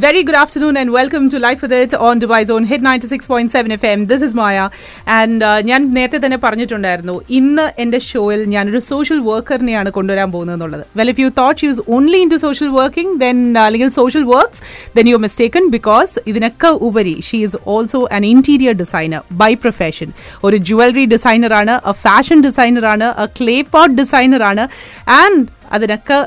Very good afternoon and welcome to Life with It on Dubai Zone Hit 96.7 FM. This is Maya. And uh, ഞാൻ നേരത്തെ തന്നെ പറഞ്ഞിട്ടുണ്ടായിരുന്നു ഇന്ന് എന്റെ ഷോയിൽ ഞാനൊരു സോഷ്യൽ വർക്കറിനെയാണ് കൊണ്ടുവരാൻ പോകുന്നത് എന്നുള്ളത് well if you thought use only into social working then അല്ലെങ്കിൽ social works then you mistaken because ഇതിനൊക്കെ ഉപരി she is also an interior designer by profession ഒരു ജുവലറി ഡിസൈനറാണ് എ ഫാഷൻ ഡിസൈനറാണ് എ ക്ലേ പോട്ട് ഡിസൈനറാണ് ആൻഡ് അതിനൊക്കെ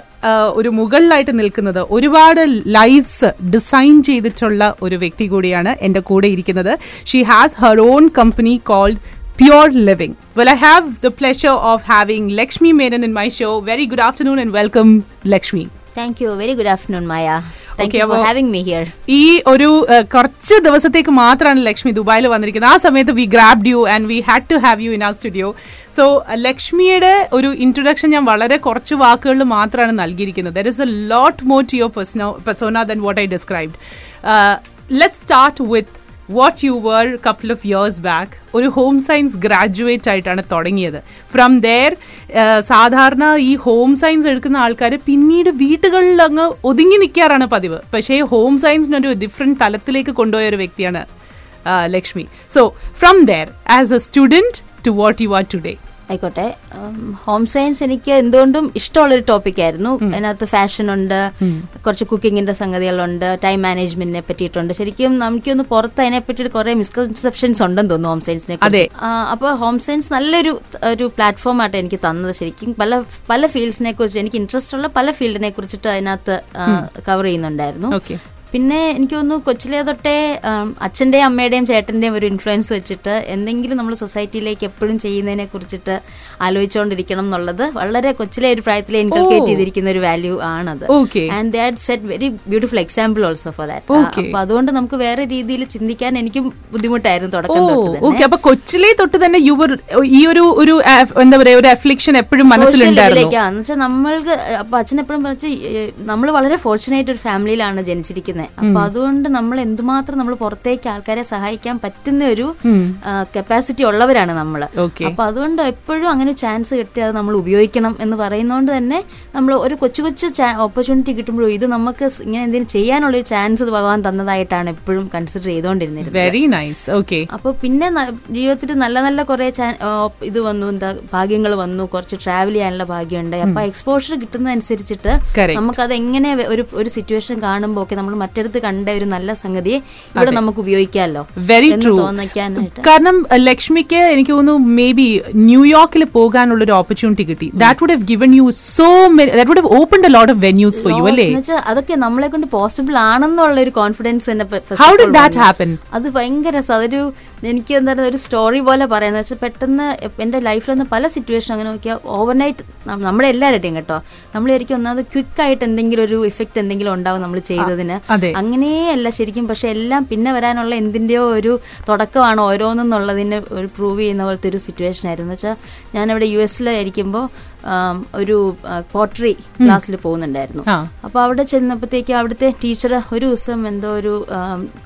ഒരു മുകളിലായിട്ട് നിൽക്കുന്നത് ഒരുപാട് ലൈഫ്സ് ഡിസൈൻ ചെയ്തിട്ടുള്ള ഒരു വ്യക്തി കൂടിയാണ് എന്റെ കൂടെ ഇരിക്കുന്നത്. She has her own company called pure living well I have the pleasure of having Lakshmi Menon in my show very good afternoon and welcome Lakshmi thank you very good afternoon Maya. Thank you for having me here. ഈ ഒരു കുറച്ച് ദിവസത്തേക്ക് മാത്രമാണ് ലക്ഷ്മി ദുബായിൽ വന്നിരിക്കുന്നത്. ആ സമയത്ത് we grabbed you and we had to have you in ആ സ്റ്റുഡിയോ സോ ലക്ഷ്മിയുടെ ഒരു ഇൻട്രൊഡക്ഷൻ ഞാൻ വളരെ കുറച്ച് വാക്കുകളിൽ മാത്രമാണ് നൽകിയിരിക്കുന്നത്. There is a lot more to your persona than what I described let start with what you were couple of years back ഒരു ഹോം സയൻസ് ഗ്രാജുവേറ്റ് ആയിട്ടാണ് തുടങ്ങിയത്. ഫ്രം ദർ സാധാരണ ഈ ഹോം സയൻസ് എടുക്കുന്ന ആൾക്കാർ പിന്നീട് വീട്ടുകളിൽ അങ്ങ് ഒതുങ്ങി നിൽക്കാറാണ് പതിവ്. പക്ഷേ ഹോം സയൻസിനൊരു ഡിഫറെന്റ് തലത്തിലേക്ക് കൊണ്ടുപോയ ഒരു വ്യക്തിയാണ് Lakshmi. So from there as a student to what you are today ആയിക്കോട്ടെ. ഹോം സയൻസ് എനിക്ക് എന്തുകൊണ്ടും ഇഷ്ടമുള്ളൊരു ടോപ്പിക് ആയിരുന്നു. അതിനകത്ത് ഫാഷൻ ഉണ്ട് കുറച്ച് കുക്കിങ്ങിന്റെ സംഗതികളുണ്ട് ടൈം മാനേജ്മെന്റിനെ പറ്റിയിട്ടുണ്ട്. ശരിക്കും നമുക്കൊന്ന് പുറത്ത് അതിനെ പറ്റിയിട്ട് കുറെ മിസ്കൺസെപ്ഷൻസ് ഉണ്ടെന്ന് തോന്നുന്നു ഹോം സയൻസിനെ. അപ്പോൾ ഹോം സയൻസ് നല്ലൊരു ഒരു പ്ലാറ്റ്ഫോം ആയിട്ട് എനിക്ക് തന്നത് ശരിക്കും പല പല ഫീൽഡ്സിനെ കുറിച്ച് എനിക്ക് ഇൻട്രസ്റ്റ് ഉള്ള പല ഫീൽഡിനെ കുറിച്ചിട്ട് അതിനകത്ത് കവർ ചെയ്യുന്നുണ്ടായിരുന്നു. പിന്നെ എനിക്ക് തോന്നുന്നു കൊച്ചിലെ തൊട്ടേ അച്ഛന്റെയും അമ്മയുടെയും ചേട്ടന്റെയും ഒരു ഇൻഫ്ലുവൻസ് വെച്ചിട്ട് എന്തെങ്കിലും നമ്മൾ സൊസൈറ്റിയിലേക്ക് എപ്പോഴും ചെയ്യുന്നതിനെ കുറിച്ചിട്ട് ആലോചിച്ചുകൊണ്ടിരിക്കണം എന്നുള്ളത് വളരെ കൊച്ചിലെ ഒരു പ്രായത്തിലെ ഇൻകൾക്കേറ്റ് ചെയ്തിരിക്കുന്ന ഒരു വാല്യൂ ആണത്. Okay. And that set very beautiful example also for that Okay. അപ്പൊ അതുകൊണ്ട് നമുക്ക് വേറെ രീതിയിൽ ചിന്തിക്കാൻ എനിക്കും ബുദ്ധിമുട്ടായിരുന്നു തുടക്കം തൊട്ട് അപ്പൊ കൊച്ചിലെ തൊട്ട് തന്നെ യുവർ ഈ ഒരു ഒരു എന്താ പറയാ ഒരു അഫ്ലിക്ഷൻ എപ്പോഴും മനസ്സിലുണ്ടായിരുന്നു? നമ്മൾക്ക് അപ്പൊ അച്ഛൻ എപ്പോഴും പറഞ്ഞ നമ്മൾ വളരെ ഫോർച്ചുനേറ്റ് ഒരു ഫാമിലിയിലാണ് ജനിച്ചിരിക്കുന്നത് അപ്പൊ അതുകൊണ്ട് നമ്മൾ എന്തുമാത്രം നമ്മൾ പുറത്തേക്ക് ആൾക്കാരെ സഹായിക്കാൻ പറ്റുന്ന ഒരു കപ്പാസിറ്റി ഉള്ളവരാണ് നമ്മൾ. അപ്പൊ അതുകൊണ്ട് എപ്പോഴും അങ്ങനെ ചാൻസ് കിട്ടിയാൽ നമ്മൾ ഉപയോഗിക്കണം എന്ന് പറയുന്നതുകൊണ്ട് തന്നെ നമ്മൾ ഒരു കൊച്ചു കൊച്ചു ഓപ്പർച്യൂണിറ്റി കിട്ടുമ്പോഴും ഇത് നമുക്ക് ഇങ്ങനെ എന്തെങ്കിലും ചെയ്യാനുള്ള ഒരു ചാൻസ് ഭഗവാൻ തന്നതായിട്ടാണ് എപ്പോഴും കൺസിഡർ ചെയ്തുകൊണ്ടിരുന്നത് വെരി നൈസ് ഓക്കെ അപ്പൊ പിന്നെ ജീവിതത്തിൽ നല്ല നല്ല കുറെ ഇത് വന്നു. എന്താ ഭാഗ്യങ്ങൾ വന്നു. കുറച്ച് ട്രാവൽ ചെയ്യാനുള്ള ഭാഗ്യമുണ്ട്. അപ്പൊ എക്സ്പോഷർ കിട്ടുന്നതനുസരിച്ചിട്ട് നമുക്ക് നമുക്കത് എങ്ങനെ ഒരു ഒരു സിറ്റുവേഷൻ കാണുമ്പോൾ ഒക്കെ നമ്മൾ മറ്റടുത്ത് കണ്ട ഒരു നല്ല സംഗതിയെ ഇവിടെ നമുക്ക് ഉപയോഗിക്കാമല്ലോ വെരി ട്രൂ കാരണം ലക്ഷ്മിക്ക് എനിക്ക് തോന്നുന്നു മേ ബി ന്യൂയോർക്കിൽ പോകാനുള്ള ഒരു ഓപ്പർച്യൂണിറ്റി കിട്ടി that would have given you so that would have open a lot of venues for you അല്ലേ? അതൊക്കെ നമ്മളെ കൊണ്ട് പോസിബിൾ ആണെന്നുള്ള ഒരു confidence how did that happen അത് ഭയങ്കര അതൊരു എനിക്ക് എന്താ പറയുക ഒരു സ്റ്റോറി പോലെ പറയാന്ന് വെച്ചാൽ പെട്ടെന്ന് എന്റെ വന്ന പല സിറ്റുവേഷൻ അങ്ങനെ നോക്കിയാൽ ഓവർനൈറ്റ് നമ്മുടെ എല്ലാവരുടെയും കേട്ടോ. നമ്മൾ ശരിക്കും ഒന്നാമത് ക്വിക്ക് ആയിട്ട് എന്തെങ്കിലും ഒരു ഇഫക്റ്റ് എന്തെങ്കിലും ഉണ്ടാവും നമ്മൾ ചെയ്തതിന്. അങ്ങനെയല്ല ശരിക്കും പക്ഷെ എല്ലാം പിന്നെ വരാനുള്ള എന്തിന്റെയോ ഒരു തുടക്കമാണ് ഓരോന്നെന്നുള്ളതിന് ഒരു പ്രൂവ് ചെയ്യുന്ന പോലത്തെ ഒരു സിറ്റുവേഷൻ ആയിരുന്നു. വെച്ചാൽ ഞാനിവിടെ യു എസിലായിരിക്കുമ്പോൾ ഒരു പോട്ടറി ക്ലാസ്സിൽ പോകുന്നുണ്ടായിരുന്നു. അപ്പൊ അപ്പോൾ അവിടെ ചെന്നപ്പോഴത്തേക്ക് അവിടുത്തെ ടീച്ചർ ഒരു ദിവസം എന്തോ ഒരു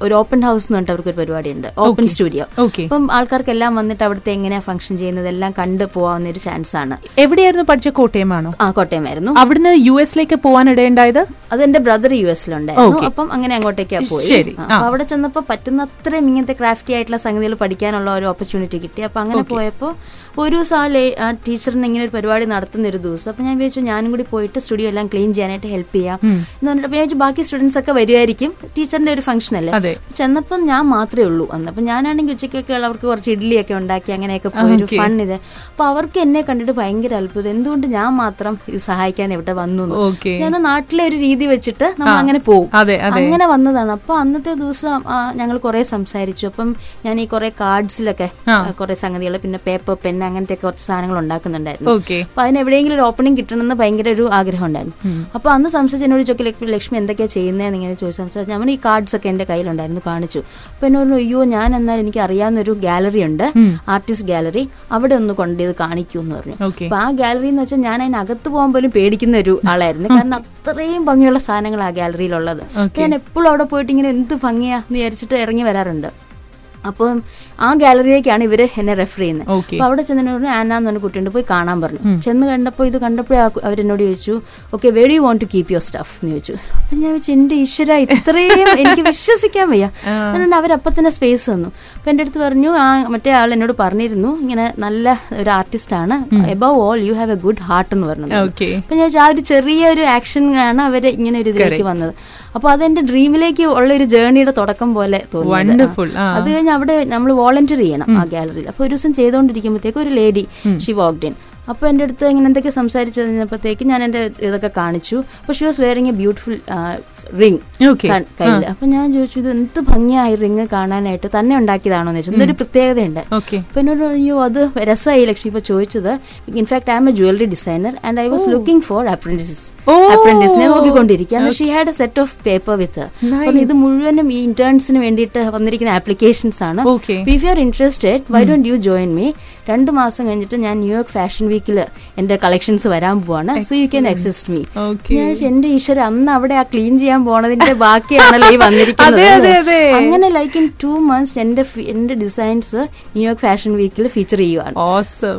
ഒരു ഓപ്പൺ ഹൗസ് എന്ന് പറഞ്ഞിട്ട് അവർക്ക് ഒരു പരിപാടി ഉണ്ട് ഓപ്പൺ സ്റ്റുഡിയോ അപ്പം ആൾക്കാർക്കെല്ലാം വന്നിട്ട് അവിടുത്തെ എങ്ങനെയാ ഫംഗ്ഷൻ ചെയ്യുന്നത് എല്ലാം കണ്ടു പോവാവുന്ന ഒരു ചാൻസ് ആണ്. എവിടെയായിരുന്നു പഠിച്ച കോട്ടയമാണോ? ആ കോട്ടയമായിരുന്നു. അവിടുന്ന് യു എസിലേക്ക് പോകാൻ ഇടയുണ്ടായത് അത് എന്റെ ബ്രദർ യു എസിലുണ്ടായിരുന്നു. അപ്പം അങ്ങനെ അങ്ങോട്ടേക്കാ പോയി. അപ്പൊ അവിടെ ചെന്നപ്പോൾ പറ്റുന്നത്രയും ഇങ്ങനത്തെ ക്രാഫ്റ്റി ആയിട്ടുള്ള സംഗതികൾ പഠിക്കാനുള്ള ഒരു ഓപ്പർച്യൂണിറ്റി കിട്ടി. അപ്പൊ അങ്ങനെ പോയപ്പോൾ ഒരു ദിവസം ആ ടീച്ചറിന് ഇങ്ങനെ ഒരു പരിപാടി നടത്തുന്ന ഒരു ദിവസം. അപ്പൊ ഞാൻ വിചാരിച്ചു ഞാനും കൂടി പോയിട്ട് സ്റ്റുഡിയോ എല്ലാം ക്ലീൻ ചെയ്യാനായിട്ട് ഹെൽപ്പ് ചെയ്യാം എന്ന് പറഞ്ഞിട്ട് അപ്പൊ ഞാൻ വിചാരിച്ചു ബാക്കി സ്റ്റുഡൻസ് ഒക്കെ വരുമായിരിക്കും ടീച്ചറിന്റെ ഒരു ഫംഗ്ഷൻ അല്ലേ? അതെ. ചെന്നപ്പം ഞാൻ മാത്രമേ ഉള്ളൂ. അന്ന് അപ്പം ഞാനാണെങ്കിൽ ഉച്ചയ്ക്കൊക്കെ അവർക്ക് കുറച്ച് ഇഡ്ഡലിയൊക്കെ ഉണ്ടാക്കി അങ്ങനെയൊക്കെ പോയൊരു. ഫൺ ഇത്. അപ്പൊ അവർക്ക് എന്നെ കണ്ടിട്ട് ഭയങ്കര അത്ഭുതം. എന്തുകൊണ്ട് ഞാൻ മാത്രം ഇത് സഹായിക്കാൻ ഇവിടെ വന്നു ഞാൻ നാട്ടിലെ ഒരു രീതി വെച്ചിട്ട് നമ്മൾ അങ്ങനെ പോകും. അങ്ങനെ വന്നതാണ്. അപ്പൊ അന്നത്തെ ദിവസം ഞങ്ങൾ കുറെ സംസാരിച്ചു. അപ്പം ഞാൻ ഈ കുറെ കാർഡ്സിലൊക്കെ. കുറെ സംഗതികൾ പിന്നെ പേപ്പർ പെൻ അങ്ങനത്തെ കുറച്ച് സാധനങ്ങൾ ഉണ്ടാക്കുന്നുണ്ടായിരുന്നു. അപ്പൊ അതിന് എവിടെയെങ്കിലും ഒരു ഓപ്പണിംഗ് കിട്ടണമെന്ന് ഭയങ്കര ഒരു ആഗ്രഹം ഉണ്ടായിരുന്നു അപ്പോൾ അന്ന് സംസാരിച്ച് എന്നോട് ചോദിക്കും "ലക്ഷ്മി- എന്തൊക്കെയാണ് എന്തൊക്കെയാ ചെയ്യുന്നതെന്ന് ഇങ്ങനെ ചോദിച്ചു. സംസാരിച്ചു ഞാൻ ഈ കാർഡ്സ് ഒക്കെ എന്റെ കയ്യിലുണ്ടായിരുന്നു കാണിച്ചു. അപ്പോൾ എന്നോട് അയ്യോ ഞാൻ എന്നാൽ എനിക്ക് അറിയാവുന്ന ഒരു ഗാലറി ഉണ്ട് ആർട്ടിസ്റ്റ് ഗാലറി അവിടെ ഒന്ന് കൊണ്ട് ഇത് കാണിക്കൂ എന്ന് പറഞ്ഞു. അപ്പോൾ അപ്പൊ ആ ഗാലറി എന്ന് വെച്ചാൽ ഞാൻ അതിനകത്ത് പോകാൻ പോലും പേടിക്കുന്ന ഒരു ആളായിരുന്നു. കാരണം അത്രയും ഭംഗിയുള്ള സാധനങ്ങൾ ആ ഗാലറിയിലുള്ളത് ഞാൻ എപ്പോഴും അവിടെ പോയിട്ട് ഇങ്ങനെ എന്ത് ഭംഗിയാന്ന് വിചാരിച്ചിട്ട് ഇറങ്ങി വരാറുണ്ട്. അപ്പം ആ ഗാലറിയിലേക്കാണ് ഇവർ എന്നെ റെഫർ ചെയ്യുന്നത് അപ്പോൾ അപ്പൊ അവിടെ ചെന്നിട്ട് പറഞ്ഞു ആന എന്ന് പറഞ്ഞ കുട്ടിയുണ്ട് പോയി കാണാൻ പറഞ്ഞു. ചെന്ന് കണ്ടപ്പോൾ ഇത് കണ്ടപ്പോഴേ അവരെന്നോട് ചോദിച്ചു okay very you want to keep your stuff എന്ന് ചോദിച്ചു. അപ്പൊ ഞാൻ വെച്ചു എന്റെ ഈശ്വര ഇത്രയും എനിക്ക് വിശ്വസിക്കാൻ വയ്യ. അതുകൊണ്ട് അവരപ്പം തന്നെ സ്പേസ് തന്നു. അപ്പൊ എന്റെ അടുത്ത് പറഞ്ഞു ആ മറ്റേ ആൾ എന്നോട് പറഞ്ഞിരുന്നു ഇങ്ങനെ നല്ല ഒരു ആർട്ടിസ്റ്റ് ആണ്. Above all you have a good heart എന്ന് പറഞ്ഞത്. അപ്പൊ ഞാൻ ആ ഒരു ചെറിയൊരു ആക്ഷനാണ് അവർ ഇങ്ങനെ ഒരു ഇതിലേക്ക് വന്നത്. അപ്പൊ അതെന്റെ ഡ്രീമിലേക്ക് ഉള്ള ഒരു ജേർണിയുടെ തുടക്കം പോലെ തോന്നി Wonderful. ആ. അത് കഴിഞ്ഞ് അവിടെ നമ്മൾ വോളണ്ടിയർ ചെയ്യണം ആ ഗാലറിയിൽ. അപ്പൊ ഒരു ദിവസം ചെയ്തുകൊണ്ടിരിക്കുമ്പോഴത്തേക്ക് ഒരു ലേഡി ഷി വാക്ഡ് ഇൻ അപ്പൊ എന്റെ അടുത്ത് ഇങ്ങനെ എന്തൊക്കെ സംസാരിച്ചു കഴിഞ്ഞപ്പോഴത്തേക്ക് ഞാൻ എന്റെ ഇതൊക്കെ കാണിച്ചു. അപ്പൊ she was wearing a beautiful Okay. കയ്യിൽ അപ്പൊ ഞാൻ ചോദിച്ചു ഇത് എന്ത് ഭംഗിയായി റിങ് കാണാനായിട്ട്? തന്നെ ഉണ്ടാക്കിയതാണോ? എന്ന് ചോദിച്ചു. എന്തൊരു പ്രത്യേകതയുണ്ട്. അപ്പൊ എന്നോട് പറഞ്ഞു അത് രസമായി ലക്ഷ്മി. ഇപ്പൊ ചോദിച്ചത് in fact I am a jewellery designer and I was looking for apprentices അപ്രന്റീസിനെ നോക്കിക്കൊണ്ടിരിക്കുക she had a set of paper with അപ്പം ഇത് മുഴുവനും ഈ ഇന്റേൺസിന് വേണ്ടിയിട്ട് വന്നിരിക്കുന്ന ആപ്ലിക്കേഷൻസ് ആണ്. If you are interested why don't you join me രണ്ട് മാസം കഴിഞ്ഞിട്ട് ഞാൻ ന്യൂയോർക്ക് ഫാഷൻ വീക്കിൽ എന്റെ കളക്ഷൻസ് വരാൻ പോവാണ്. So you can exist me ഞാൻ എന്റെ എന്റെ ഈശ്വര അന്ന് അവിടെ ആ ക്ലീൻ ചെയ്യാൻ പോണതിന്റെ ബാക്കിയാണല്ലോ ഈ വന്നിരിക്കുന്നത്. അങ്ങനെ ലൈക്ക് ഇൻ ടു മന്ത്സ് എന്റെ എന്റെ എന്റെ ഡിസൈൻസ് ന്യൂയോർക്ക് ഫാഷൻ വീക്കിൽ ഫീച്ചർ ചെയ്യുവാണ്.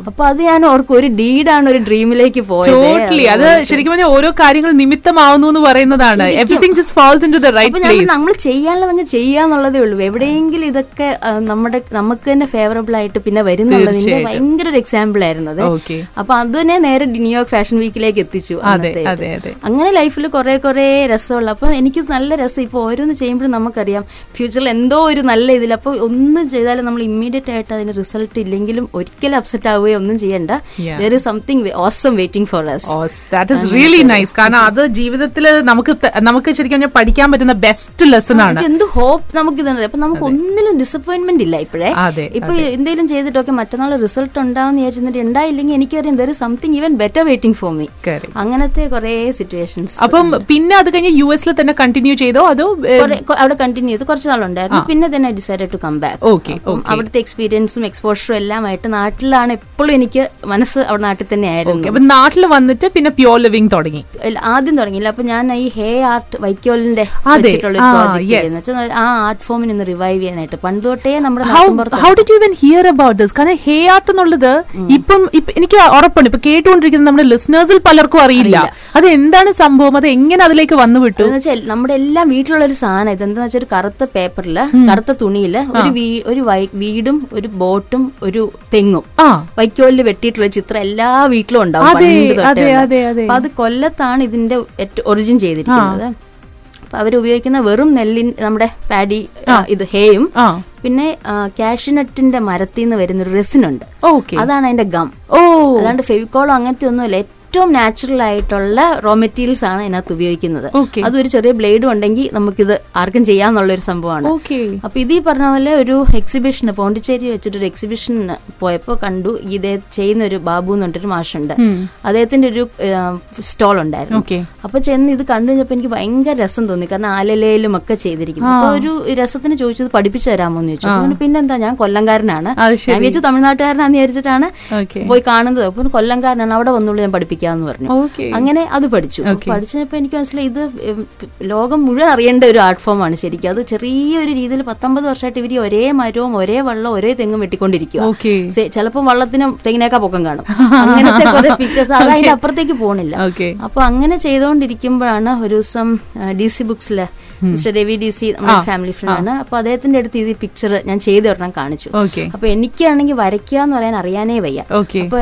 അപ്പൊ അത് ഞാൻ ഓർക്കും ഒരു ഡീഡാണ് ഒരു ഡ്രീമിലേക്ക് പോയത്. അത് ശരിക്കും പറഞ്ഞാൽ ഓരോ കാര്യങ്ങൾ നിമിത്തമാവുന്നു എന്ന് പറയുന്നതാണ്. Everything just falls into the right place നമ്മൾ ചെയ്യാനുള്ളത് അങ്ങ് ചെയ്യാന്നുള്ളതേ ഉള്ളൂ. എവിടെയെങ്കിലും ഇതൊക്കെ നമ്മുടെ നമുക്ക് തന്നെ ഫേവറബിൾ ആയിട്ട് പിന്നെ വരുന്നുള്ളതിന്റെ. ഭയങ്കര ഒരു എക്സാമ്പിൾ ആയിരുന്നു അത്. അപ്പൊ അത് തന്നെ നേരെ ന്യൂയോർക്ക് ഫാഷൻ വീക്കിലേക്ക് എത്തിച്ചു. അങ്ങനെ ലൈഫിൽ കുറെ കുറെ രസമുള്ള അപ്പൊ എനിക്ക് നല്ല രസം. ഇപ്പൊ ഓരോന്ന് ചെയ്യുമ്പോഴും നമുക്കറിയാം ഫ്യൂച്ചറിൽ എന്തോ ഒരു നല്ല ഇതിൽ അപ്പൊ ഒന്നും ചെയ്താലും നമ്മൾ ഇമ്മീഡിയറ്റ് ആയിട്ട് അതിന് റിസൾട്ട് ഇല്ലെങ്കിലും ഒരിക്കലും അപ്സെറ്റ് ആവുകയോ ഒന്നും ചെയ്യണ്ട. There is something awesome waiting for us that is really nice കാരണം അത് ജീവിതത്തിൽ നമുക്ക് നമുക്ക് ശരിക്കും പഠിക്കാൻ പറ്റുന്ന ബെസ്റ്റ് ലെസൺ ആണ്. എന്ത് ഹോപ്പ് നമുക്ക് ഇതുണ്ട് അപ്പൊ നമുക്ക് ഒന്നിലും ഡിസപ്പോയിന്റ്മെന്റ് ഇല്ല ഇപ്പോഴേ. ഇപ്പൊ എന്തെങ്കിലും ചെയ്തിട്ടൊക്കെ മറ്റന്നാൾ റിസൾട്ട് ഉണ്ടാവും വിചാരിച്ചിട്ട് ഉണ്ടായില്ലെങ്കിൽ എനിക്കറിയാം there is something even better waiting for me അങ്ങനത്തെ കുറെ സിറ്റുവേഷൻസ് അപ്പം പിന്നെ അത് കഴിഞ്ഞ് യു എസിൽ തന്നെ കണ്ടിന്യൂ ചെയ്തോ? അതോ അവിടെ കണ്ടിന്യൂ ചെയ്തു. കുറച്ച് നാളുണ്ടായിരുന്നു. പിന്നെ തന്നെ decide to come back okay. അവിടുത്തെ എക്സ്പീരിയൻസും എക്സ്പോഷറും എല്ലാം ആയിട്ട് നാട്ടിലാണ് എപ്പോഴും എനിക്ക് മനസ്സ് അവിടെ നാട്ടിൽ തന്നെ ആയിരുന്നു. നാട്ടിൽ വന്നിട്ട് പിന്നെ പ്യോർ ലിവിംഗ് തുടങ്ങി. ആദ്യം തുടങ്ങിയില്ല. അപ്പൊ ഞാൻ ഈ ഹേ ആർട്ട് വൈക്കോലിന്റെ ആ, ആർട്ട് ഫോമിനെ ഒന്ന് റിവൈവ് ചെയ്യാനായിട്ട്. പണ്ട് തൊട്ടേ നമ്മുടെ how did you even hear about this കാരണം ഹേ ആർട്ട് എന്നുള്ളത് ഇപ്പം എനിക്ക് ഉറപ്പുണ്ട്. ഇപ്പൊ കേട്ടുകൊണ്ടിരിക്കുന്ന നമ്മുടെ ലിസണേഴ്സിൽ പലർക്കും അറിയില്ല. അത് എന്താണ് സംഭവം? അത് എങ്ങനെ അതിലേക്ക് വന്നു വിട്ടു? നമ്മുടെ എല്ലാം വീട്ടിലുള്ള ഒരു സാധനം ഇതെന്താ വെച്ചാൽ ഒരു കറുത്ത പേപ്പറിൽ കറുത്ത തുണിയിൽ ഒരു ഒരു വീടും ഒരു ബോട്ടും ഒരു തെങ്ങും. വൈക്കോലിൽ വെട്ടിയിട്ടുള്ള ചിത്രം എല്ലാ വീട്ടിലും ഉണ്ടാവും. അപ്പൊ അത് കൊല്ലത്താണ് ഇതിന്റെ ഒറിജിൻ ചെയ്തിരിക്കുന്നത്. അവർ ഉപയോഗിക്കുന്ന വെറും നെല്ലിൻ നമ്മുടെ പാഡി ഇത് ഹേയും. പിന്നെ കാഷ്യൂനട്ടിന്റെ മരത്തിൽ നിന്ന് വരുന്ന ഒരു റെസിനുണ്ട്. ഓക്കെ. അതാണ് അതിന്റെ ഗം. ഓ. അല്ലാണ്ട് ഫെവിക്കോളോ അങ്ങനത്തെ ഒന്നുമില്ല. ഏറ്റവും നാച്ചുറൽ ആയിട്ടുള്ള റോ മെറ്റീരിയൽസ് ആണ് ഇതിനകത്ത് ഉപയോഗിക്കുന്നത്. അതൊരു ചെറിയ ബ്ലേഡ് ഉണ്ടെങ്കിൽ നമുക്കിത് ആർക്കും ചെയ്യാന്നുള്ള ഒരു സംഭവമാണ് അപ്പൊ ഇത് ഈ പറഞ്ഞ പോലെ ഒരു എക്സിബിഷന് പോണ്ടിച്ചേരി വെച്ചിട്ട് ഒരു എക്സിബിഷന് പോയപ്പോ കണ്ടു. ഇതേ ചെയ്യുന്ന ഒരു ബാബു എന്ന് പറഞ്ഞിട്ടൊരു മാഷുണ്ട്. അദ്ദേഹത്തിന്റെ ഒരു സ്റ്റോൾ ഉണ്ടായിരുന്നു. അപ്പൊ ചെന്ന് ഇത് കണ്ടു കഴിഞ്ഞപ്പോ എനിക്ക് ഭയങ്കര രസം തോന്നി. കാരണം ആലലയിലും ഒക്കെ ചെയ്തിരിക്കുന്നു അപ്പൊ ഒരു രസത്തിന് ചോദിച്ചത് പഠിപ്പിച്ചു തരാമോ എന്ന് ചോദിച്ചു. പിന്നെന്താ ഞാൻ കൊല്ലംകാരനാണ്. ഞാൻ വിചാരിച്ചു തമിഴ്നാട്ടുകാരനാന്ന് വിചാരിച്ചിട്ടാണ് പോയി കാണുന്നത്. അപ്പൊ കൊല്ലംകാരനാണ് അവിടെ വന്നുള്ളൂ ഞാൻ പഠിപ്പിക്കാന്ന് പറഞ്ഞു. അങ്ങനെ അത് പഠിച്ചു. പഠിച്ചപ്പോൾ പഠിച്ചപ്പോ എനിക്ക് മനസ്സിലായി ഇത് ലോകം മുഴുവൻ അറിയേണ്ട ഒരു ആർട്ട് ഫോം ആണ് ശരിക്കും. അത് ചെറിയൊരു രീതിയിൽ പത്തൊമ്പത് വർഷമായിട്ട് ഇവർ ഒരേ മരവും ഒരേ വള്ളം ഒരേ തെങ്ങും വെട്ടിക്കൊണ്ടിരിക്കുക ഓക്കെ ചിലപ്പോൾ വള്ളത്തിന് തെങ്ങിനേക്കാ പൊക്കം കാണും. അങ്ങനത്തെ കുറെ പിക്ചേഴ്സ് അത് അതിന്റെ അപ്പുറത്തേക്ക് പോണില്ല. ഓക്കെ അപ്പൊ അങ്ങനെ ചെയ്തുകൊണ്ടിരിക്കുമ്പോഴാണ് ഒരു ദിവസം ഡി സി ബുക്സിലെ മിസ്റ്റർ രവി ഡി സി നമ്മുടെ ഫാമിലി ഫ്രണ്ട് ആണ്. അപ്പൊ അദ്ദേഹത്തിന്റെ അടുത്ത് ഇത് പിക്ചർ ഞാൻ ചെയ്ത് ഒരെണ്ണം കാണിച്ചു. അപ്പൊ എനിക്കാണെങ്കിൽ വരയ്ക്കുക എന്ന് പറയാൻ അറിയാനേ വയ്യ. അപ്പൊ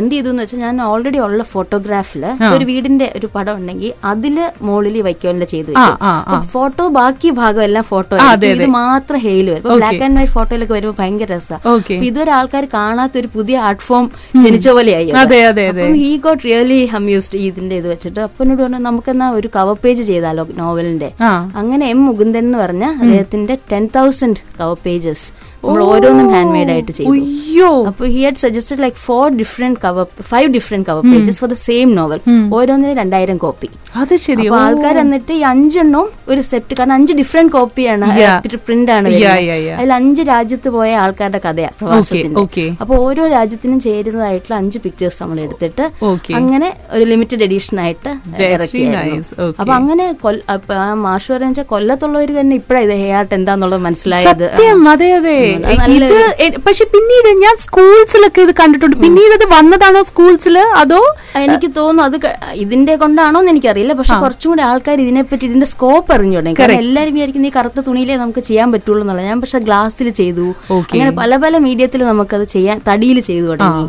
എന്ത് ചെയ്തു എന്ന് വെച്ചാൽ ഞാൻ ഓൾറെഡി ഉള്ള ഫോട്ടോഗ്രാഫിൽ ഒരു വീടിന്റെ ഒരു പടം ഉണ്ടെങ്കിൽ അതിൽ മുകളിൽ വയ്ക്കുക ചെയ്തു. ഫോട്ടോ ബാക്കി ഭാഗം എല്ലാം ഫോട്ടോ ഇത് മാത്രം ഹെയിൽ വരും. ബ്ലാക്ക് ആൻഡ് വൈറ്റ് ഫോട്ടോയിലൊക്കെ വരുമ്പോൾ ഭയങ്കര രസമാണ് ആൾക്കാർ കാണാത്ത ഒരു പുതിയ ആർട്ട് ഫോം ജനിച്ച പോലെയായി. അപ്പം ഹീ ഗോട്ട് റിയലി അമ്യൂസ്ഡ് ഇതിന്റെ ഇത് വെച്ചിട്ട്. അപ്പനോട് പറഞ്ഞു നമുക്കെന്നാ ഒരു കവർ പേജ് ചെയ്താലോ നോവലിന്റെ അങ്ങനെ എം മുകുന്ദൻ എന്ന് പറഞ്ഞ അദ്ദേഹത്തിന്റെ ടെൻ തൗസൻഡ് കവർ പേജസ് നമ്മൾ ഓരോന്നും ഹാൻഡ് മെയ്ഡ് ആയിട്ട് ചെയ്തു. അപ്പൊ he had suggested like four different cover five different cover pages for the same novel ഓരോന്നിനും രണ്ടായിരം കോപ്പി അത് ശരി. ആൾക്കാർ എന്നിട്ട് ഈ അഞ്ചെണ്ണവും ഒരു സെറ്റ് കാരണം അഞ്ച് ഡിഫറെന്റ് കോപ്പിയാണ്. പ്രിന്റ് ആണ്. അതിൽ അഞ്ച് രാജ്യത്ത് പോയ ആൾക്കാരുടെ കഥയാണ് പ്രവാസത്തിന്റെ. അപ്പോൾ അപ്പൊ ഓരോ രാജ്യത്തിനും ചേരുന്നതായിട്ടുള്ള അഞ്ച് പിക്ചേഴ്സ് നമ്മൾ എടുത്തിട്ട് അങ്ങനെ ഒരു ലിമിറ്റഡ് എഡിഷൻ ആയിട്ട് ഇറക്കിയായിരുന്നു. അപ്പൊ അങ്ങനെ മാഷു പറഞ്ഞ കൊല്ലത്തുള്ളവർ തന്നെ ഇപ്പഴാ ഇത് ഹെയർ ആർട്ട് എന്താന്നുള്ളത് മനസ്സിലായത്. അതെ അതെ. ഇത് പക്ഷെ പിന്നീട് ഞാൻ സ്കൂൾസിലൊക്കെ ഇത് കണ്ടിട്ടുണ്ട്. പിന്നീട് അത് വന്നതാണോ സ്കൂൾസിൽ അതോ എനിക്ക് തോന്നുന്നു അത് ഇതിന്റെ കൊണ്ടാണോ എന്ന് എനിക്കറിയില്ല. പക്ഷെ കുറച്ചും കൂടി ആൾക്കാർ ഇതിനെപ്പറ്റി ഇതിന്റെ സ്കോപ്പ് അറിഞ്ഞു തുടങ്ങി. കാരണം എല്ലാവരും വിചാരിക്കുന്ന ഈ കറുത്ത തുണിയിലേ നമുക്ക് ചെയ്യാൻ പറ്റുള്ളൂ എന്നുള്ളത്. ഞാൻ പക്ഷെ ഗ്ലാസ്സിൽ ചെയ്തു. അങ്ങനെ പല പല മീഡിയത്തിൽ നമുക്കത് ചെയ്യാൻ തടിയിൽ ചെയ്തു തുടങ്ങി.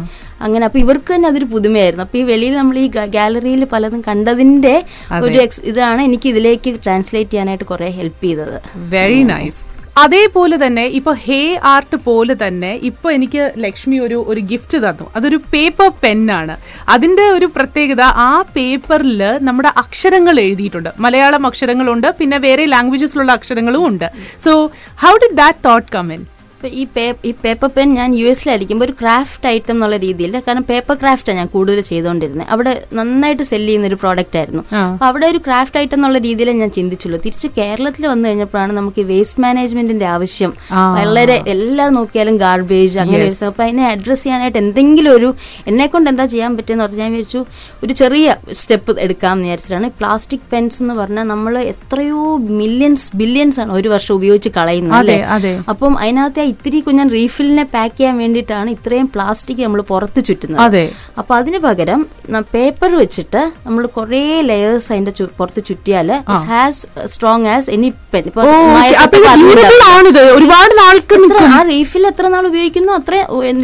അങ്ങനെ അപ്പൊ ഇവർക്ക് തന്നെ അതൊരു പുതുമയായിരുന്നു. അപ്പൊ ഈ വെളിയിൽ നമ്മൾ ഈ ഗാലറിയിൽ പലതും കണ്ടതിന്റെ ഒരു ഇതാണ് എനിക്ക് ഇതിലേക്ക് ട്രാൻസ്ലേറ്റ് ചെയ്യാനായിട്ട് കുറെ ഹെൽപ്പ് ചെയ്തത്. വെരി നൈസ് അതേപോലെ തന്നെ ഇപ്പൊ ഹേ ആർട്ട് പോലെ തന്നെ ഇപ്പൊ എനിക്ക് ലക്ഷ്മി ഒരു ഒരു ഗിഫ്റ്റ് തന്നു. അതൊരു പേപ്പർ പെന്നാണ് അതിന്റെ ഒരു പ്രത്യേകത ആ പേപ്പറിൽ നമ്മുടെ അക്ഷരങ്ങൾ എഴുതിയിട്ടുണ്ട്. മലയാളം അക്ഷരങ്ങളുണ്ട് പിന്നെ വേറെ ലാംഗ്വേജസിലുള്ള അക്ഷരങ്ങളും ഉണ്ട്. So how did that thought come in ഇപ്പൊ ഈ പേ ഈ പേപ്പർ പെൻ ഞാൻ യു എസിലായിരിക്കുമ്പോൾ ഒരു ക്രാഫ്റ്റ് ഐറ്റം എന്നുള്ള രീതിയിൽ കാരണം പേപ്പർ ക്രാഫ്റ്റാണ് ഞാൻ കൂടുതൽ ചെയ്തുകൊണ്ടിരുന്നത് അവിടെ നന്നായിട്ട് സെല്ല് ചെയ്യുന്ന ഒരു പ്രോഡക്റ്റ് ആയിരുന്നു. അപ്പോൾ അവിടെ ഒരു ക്രാഫ്റ്റ് ഐറ്റം എന്നുള്ള രീതിയിലേ ഞാൻ ചിന്തിച്ചുള്ളൂ. തിരിച്ച് കേരളത്തിൽ വന്നു കഴിഞ്ഞപ്പോഴാണ് നമുക്ക് ഈ വേസ്റ്റ് മാനേജ്മെന്റിന്റെ ആവശ്യം. വളരെ എല്ലാം നോക്കിയാലും ഗാർബേജ് അങ്ങനെ ഒരു അപ്പോൾ അതിനെ അഡ്രസ്സ് ചെയ്യാനായിട്ട് എന്തെങ്കിലും ഒരു എന്നെ കൊണ്ട് എന്താ ചെയ്യാൻ പറ്റുമെന്ന് പറഞ്ഞാൽ ഞാൻ വിചാരിച്ചു ഒരു ചെറിയ സ്റ്റെപ്പ് എടുക്കാം എന്ന് വിചാരിച്ചിട്ടാണ്. പ്ലാസ്റ്റിക് പെൻസ് എന്ന് പറഞ്ഞാൽ നമ്മൾ എത്രയോ മില്യൺസ് ബില്യൺസ് ആണ് ഒരു വർഷം ഉപയോഗിച്ച് കളയുന്നത് അല്ലേ? അപ്പം അതിനകത്ത് ഇത്തിരി കുഞ്ഞൻ റീഫിലിനെ പാക്ക് ചെയ്യാൻ വേണ്ടിയിട്ടാണ് ഇത്രയും പ്ലാസ്റ്റിക് നമ്മൾ പുറത്ത് ചുറ്റുന്നത്. അതെ. അപ്പൊ അതിന് പകരം പേപ്പർ വെച്ചിട്ട് നമ്മൾ കുറേ ലെയേഴ്സ് അതിന്റെ പുറത്ത് ചുറ്റിയാൽ has strong as any pen ഒരുപാട് നാൾക്ക് ആ റീഫിൽ എത്ര നാൾ ഉപയോഗിക്കുന്നു? അത്ര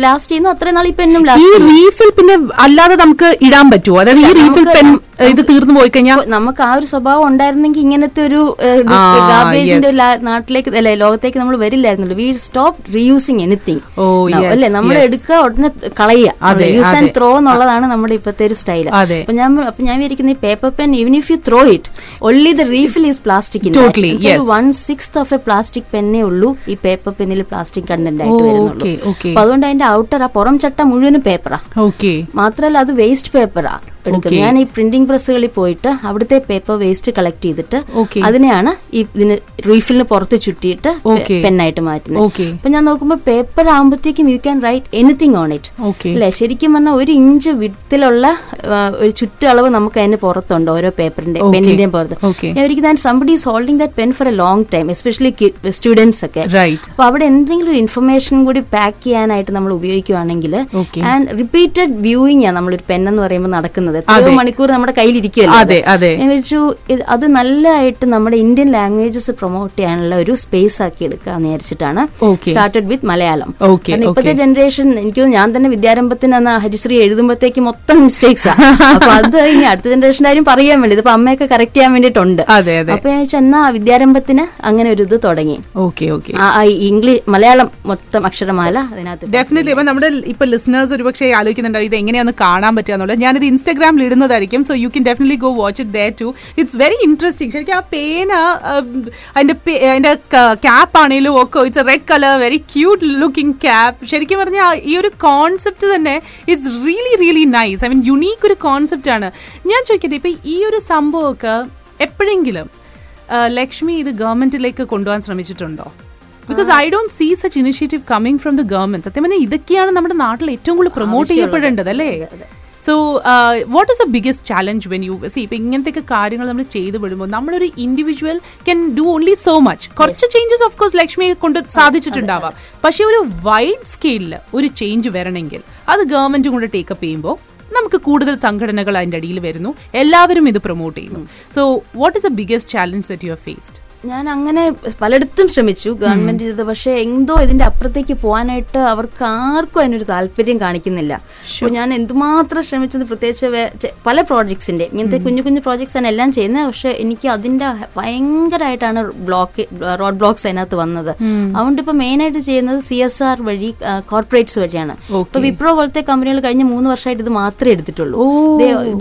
ലാസ്റ്റ് ചെയ്യുന്നു. അത്ര നാൾ ഈ പെന്നും ഈ റീഫിൽ പിന്നെ അല്ലാതെ നമുക്ക് ഇടാൻ പറ്റുമോ? അതായത് ഈ റീഫിൽ പെൻ ഇത് തീർന്നു പോയി കഴിഞ്ഞാൽ നമുക്ക് ആ ഒരു സ്വഭാവം ഉണ്ടായിരുന്നെങ്കിൽ ഇങ്ങനത്തെ ഒരു ഗാർബേജിന്റെ നാട്ടിലേക്ക് അല്ലെ ലോകത്തേക്ക് നമ്മൾ വരില്ലായിരുന്നല്ലോ. വി സ്റ്റോപ്പ് റീയൂസിങ് എനിത്തിങ് അല്ലെ നമ്മൾ എടുക്കുക ഉടനെ കളയുക. Use and. ത്രോ എന്നുള്ളതാണ് നമ്മുടെ ഇപ്പോഴത്തെ ഒരു സ്റ്റൈൽ. അപ്പൊ ഞാൻ അപ്പൊ ഞാൻ വിചാരിക്കുന്ന ഈ paper pen even if you throw it only the refill is plastic. One six of a plastic പെന്നേ ഉള്ളൂ ഈ പേപ്പർ പെന്നിൽ പ്ലാസ്റ്റിക് കണ്ടന്റ് ആയിട്ട് വരുന്നുള്ളൂ. അപ്പൊ അതുകൊണ്ട് അതിന്റെ ഔട്ടർ ആ പുറം ചട്ട മുഴുവനും പേപ്പറാ മാത്രല്ല അത് വേസ്റ്റ് പേപ്പറാ എടുക്കുന്നത് ഞാൻ ഈ പ്രിന്റിംഗ് പ്രസ്സുകളിൽ പോയിട്ട് അവിടുത്തെ പേപ്പർ വേസ്റ്റ് കളക്ട് ചെയ്തിട്ട്. അതിനെയാണ് ഈ ഇതിന് റീഫിലിന് പുറത്ത് ചുറ്റിയിട്ട്. പെന്നായിട്ട് മാറ്റുന്നത്. അപ്പൊ ഞാൻ നോക്കുമ്പോൾ പേപ്പർ ആകുമ്പോഴത്തേക്കും you can write anything on it അല്ലെ? ശരിക്കും പറഞ്ഞാൽ ഒരു ഇഞ്ച് വിടത്തിലുള്ള ഒരു ചുറ്റളവ് നമുക്ക് അതിന് പുറത്തുണ്ട് ഓരോ പേപ്പറിന്റെ. പെന്നിന്റെയും പുറത്ത്. ഞാൻ ഒരിക്കലും somebody is holding that pen for a long time especially students ഒക്കെ. അപ്പൊ അവിടെ എന്തെങ്കിലും ഒരു ഇൻഫർമേഷൻ കൂടി പാക്ക് ചെയ്യാനായിട്ട് നമ്മൾ ഉപയോഗിക്കുകയാണെങ്കിൽ ആൻഡ് റിപ്പീറ്റഡ് വ്യൂയിങ് ആണ് നമ്മളൊരു പെൻ എന്ന് പറയുമ്പോൾ നടക്കുന്നത്. എത്രയോ അതെ. മണിക്കൂർ നമ്മുടെ കയ്യിലിരിക്കുമല്ലോ അതെ, അതെ. ഞാൻ വിചാരിച്ചു അത് നല്ലതായിട്ട് നമ്മുടെ ഇന്ത്യൻ ലാംഗ്വേജസ് പ്രൊമോട്ട് ചെയ്യാനുള്ള ഒരു സ്പേസ് ആക്കി എടുക്കാന്ന് വിചാരിച്ചിട്ടാണ് സ്റ്റാർട്ടഡ് വിത്ത് മലയാളം. Okay, കാരണം ഇപ്പോഴത്തെ ജനറേഷൻ എനിക്ക് ഞാൻ തന്നെ വിദ്യാരംഭത്തിന് അന്ന് ഹരിശ്രീ എഴുതുമ്പോഴത്തേക്ക് മൊത്തം മിസ്റ്റേക്സ് അപ്പൊ അത് ഇനി അടുത്ത ജനറേഷന്റെ ആരും പറയാൻ വേണ്ടി ഇപ്പൊ അമ്മയൊക്കെ കറക്റ്റ് ചെയ്യാൻ വേണ്ടിയിട്ടുണ്ട്. അപ്പൊ ഞാൻ എന്നാ വിദ്യാരംഭത്തിന് അങ്ങനെ ഒരു ഇത് തുടങ്ങി. ഇംഗ്ലീഷ് മലയാളം മൊത്തം അക്ഷരമാല അതിനകത്ത്. ഡെഫിനറ്റ്ലി അപ്പൊ നമ്മുടെ ഇപ്പൊ ലിസണേഴ്സ് ഒരുപക്ഷെ ആലോചിക്കുന്നുണ്ടോ ഇത് എങ്ങനെയാണ് കാണാൻ പറ്റുക എന്നുള്ളത്. ഞാനിത് ഇൻസ്റ്റാഗ്രാമിൽ ഇടുന്നതായിരിക്കും. So you can definitely go watch it there too it's very interesting ശരിക്കും ആ പേന അതിന്റെ അതിന്റെ ക്യാപ്പ് ആണെങ്കിലും ഒക്കെ it's a red colour very cute looking cap ശരിക്കും പറഞ്ഞാൽ ഈ ഒരു കോൺസെപ്റ്റ് തന്നെ it's really really nice I mean unique ഒരു കോൺസെപ്റ്റ് ആണ്. ഞാൻ ചോദിക്കട്ടെ ഇപ്പം ഈ ഒരു സംഭവമൊക്കെ എപ്പോഴെങ്കിലും ലക്ഷ്മി ഇത് ഗവൺമെന്റിലേക്ക് കൊണ്ടുപോകാൻ ശ്രമിച്ചിട്ടുണ്ടോ? Because I don't see such initiative coming from the government സത്യം പറഞ്ഞാൽ ഇതൊക്കെയാണ് നമ്മുടെ നാട്ടിൽ ഏറ്റവും കൂടുതൽ പ്രൊമോട്ട് ചെയ്യപ്പെടേണ്ടത് അല്ലേ? So what is the biggest challenge when you see ഇപ്പം ഇങ്ങനത്തെ കാര്യങ്ങൾ നമ്മൾ ചെയ്തു വിടുമ്പോൾ നമ്മളൊരു individual can do only so much കുറച്ച് ചേഞ്ചസ് ഓഫ് കോഴ്സ് ലക്ഷ്മിയെ കൊണ്ട് സാധിച്ചിട്ടുണ്ടാവാം. പക്ഷെ ഒരു വൈഡ് സ്കെയിലിൽ ഒരു ചേഞ്ച് വരണമെങ്കിൽ അത് ഗവൺമെന്റ് കൊണ്ട് ടേക്കപ്പ് ചെയ്യുമ്പോൾ നമുക്ക് കൂടുതൽ സംഘടനകൾ അതിന്റെ അടിയിൽ വരുന്നു. എല്ലാവരും ഇത് പ്രൊമോട്ട് ചെയ്യുന്നു. So what is the biggest challenge that you have faced ഞാൻ അങ്ങനെ പലയിടത്തും ശ്രമിച്ചു. ഗവൺമെന്റ് ഇത് പക്ഷേ എന്തോ ഇതിന്റെ അപ്പുറത്തേക്ക് പോകാനായിട്ട് അവർക്ക് ആർക്കും അതിനൊരു താല്പര്യം കാണിക്കുന്നില്ല. അപ്പോൾ ഞാൻ എന്തുമാത്രം ശ്രമിച്ചത് പ്രത്യേകിച്ച് പല പ്രോജക്ട്സിന്റെ ഇങ്ങനത്തെ കുഞ്ഞു കുഞ്ഞു പ്രോജക്ട്സ് ആണ് എല്ലാം ചെയ്യുന്നത്. പക്ഷെ എനിക്ക് അതിന്റെ ഭയങ്കരമായിട്ടാണ് ബ്ലോക്ക് റോഡ് ബ്ലോക്സ് അതിനകത്ത് വന്നത്. അതുകൊണ്ട് ഇപ്പൊ മെയിൻ ആയിട്ട് ചെയ്യുന്നത് സി എസ് ആർ വഴി കോർപ്പറേറ്റ്സ് വഴിയാണ്. ഇപ്പൊ വിപ്രോ പോലത്തെ കമ്പനികൾ കഴിഞ്ഞ മൂന്ന് വർഷമായിട്ട് ഇത് മാത്രമേ എടുത്തിട്ടുള്ളൂ.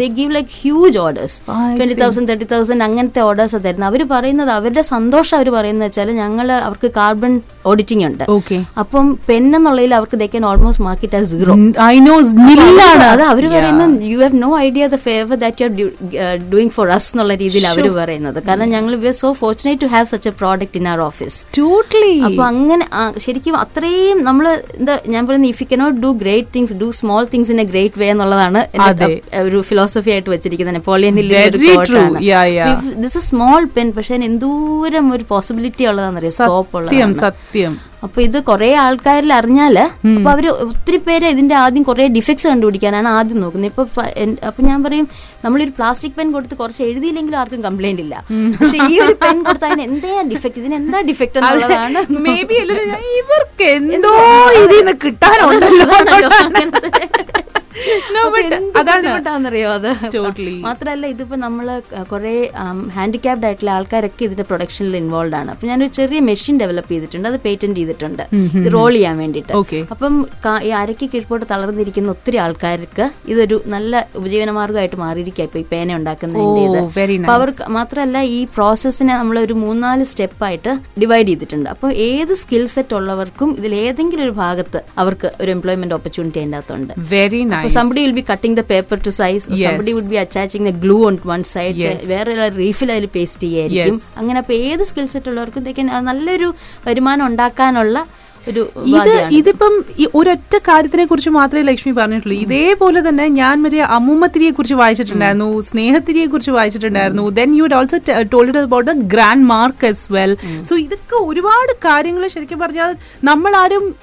They give like huge orders twenty thousand thirty thousand അങ്ങനത്തെ ഓർഡേഴ്സ് തരുന്നത്. അവർ പറയുന്നത് അവരുടെ സന്തോഷം അവർ പറയുന്നത് വെച്ചാൽ ഞങ്ങൾ അവർക്ക് കാർബൺ ഓഡിറ്റിംഗ് ഉണ്ട്. ഓക്കെ അപ്പം പെൻ എന്നുള്ളതിൽ അവർക്ക് they can almost market as zero I know നില്ലാണ്. അത് അവർ പറയുന്നത് you have no idea the favour that you are doing for us എന്നുള്ള രീതിയിൽ അവർ പറയുന്നത്. കാരണം ഞങ്ങൾ we are so fortunate to have such a product in our office totally അപ്പൊ അങ്ങനെ ശരിക്കും അത്രയും നമ്മൾ എന്താ ഞാൻ പറയുന്നത് if you cannot do great things do small things in a great way എന്നുള്ളതാണ് എന്റെ ഒരു ഫിലോസഫി ആയിട്ട് വെച്ചിരിക്കുന്നത്. Napoleon. This a small pen പക്ഷേ എന്തോ എന്തോരം ഒരു പോസിബിലിറ്റി ഉള്ളതാണെന്നറിയാം? സ്കോപ്പ് സത്യം സത്യം. അപ്പൊ ഇത് കുറെ ആൾക്കാരിൽ അറിഞ്ഞാൽ അപ്പൊ അവർ ഒത്തിരി പേര് ഇതിന്റെ ആദ്യം കുറെ ഡിഫക്ട്സ് കണ്ടുപിടിക്കാനാണ് ആദ്യം നോക്കുന്നത്. ഇപ്പൊ അപ്പൊ ഞാൻ പറയും നമ്മളൊരു പ്ലാസ്റ്റിക് പെൻ കൊടുത്ത് കുറച്ച് എഴുതിയില്ലെങ്കിലും ആർക്കും കംപ്ലൈന്റ് ഇല്ല. പക്ഷെ ഈ ഒരു പെൻ കൊടുത്താൽ അതിന് എന്താ ഡിഫക്ട് ഇതിന് എന്താ ഡിഫക്ട് എന്നുള്ളതാണ്. ഇവർക്ക് എന്തോ ഇതിന്ന് കിട്ടാനുണ്ടല്ലോ. ബുദ്ധിമുട്ടാണെന്നറിയോ അത്. മാത്രല്ല ഇതിപ്പോ നമ്മൾ കുറെ ഹാൻഡിക്യാപ്ഡ് ആയിട്ടുള്ള ആൾക്കാരൊക്കെ ഇതിന്റെ പ്രൊഡക്ഷനിൽ ഇൻവോൾവ് ആണ്. അപ്പൊ ഞാനൊരു ചെറിയ മെഷീൻ ഡെവലപ്പ് ചെയ്തിട്ടുണ്ട് അത് പേറ്റന്റ് ചെയ്തിട്ടുണ്ട്. റോൾ ചെയ്യാൻ വേണ്ടിയിട്ട്. അപ്പം ഈ അരയ്ക്ക് കീഴ്പോട്ട് തളർന്നിരിക്കുന്ന ഒത്തിരി ആൾക്കാർക്ക് ഇതൊരു നല്ല ഉപജീവന മാർഗമായിട്ട് മാറിയിരിക്കുക ഇപ്പൊ ഈ പേന ഉണ്ടാക്കുന്നതിന്റെ ഇത്. Oh, very അവർക്ക് മാത്രമല്ല ഈ പ്രോസസ്സിനെ നമ്മൾ ഒരു മൂന്നാൽ സ്റ്റെപ്പായിട്ട് ഡിവൈഡ് ചെയ്തിട്ടുണ്ട്. അപ്പോൾ ഏത് സ്കിൽ സെറ്റ് ഉള്ളവർക്കും ഇതിൽ ഏതെങ്കിലും ഒരു ഭാഗത്ത് അവർക്ക് ഒരു എംപ്ലോയ്മെന്റ് ഓപ്പർച്യൂണിറ്റി അതിന്റെ അകത്തുണ്ട് very So nice somebody will be cutting the paper to size. Yes. Somebody would be attaching the glue on one side. വേറെ റീഫിൽ അതിൽ പേസ്റ്റ് ചെയ്യായിരിക്കും. അങ്ങനെ അങ്ങനെ അപ്പൊ ഏത് സ്കിൽ സെറ്റ് ഉള്ളവർക്കും they can, ആ, നല്ലൊരു വരുമാനം ഉണ്ടാക്കാനുള്ള ഒരു ഇത് ഇതിപ്പം ഒരൊറ്റ കാര്യത്തിനെ കുറിച്ച് മാത്രമേ ലക്ഷ്മി പറഞ്ഞിട്ടുള്ളൂ. ഇതേപോലെ തന്നെ ഞാൻ മറ്റേ അമ്മൂമ്മത്തിരിയെ കുറിച്ച് വായിച്ചിട്ടുണ്ടായിരുന്നു സ്നേഹത്തിരിയെ കുറിച്ച് വായിച്ചിട്ടുണ്ടായിരുന്നു. Then you also told about the grand mark as well so ഇതൊക്കെ ഒരുപാട് കാര്യങ്ങൾ ശരിക്കും പറഞ്ഞാൽ നമ്മളാരും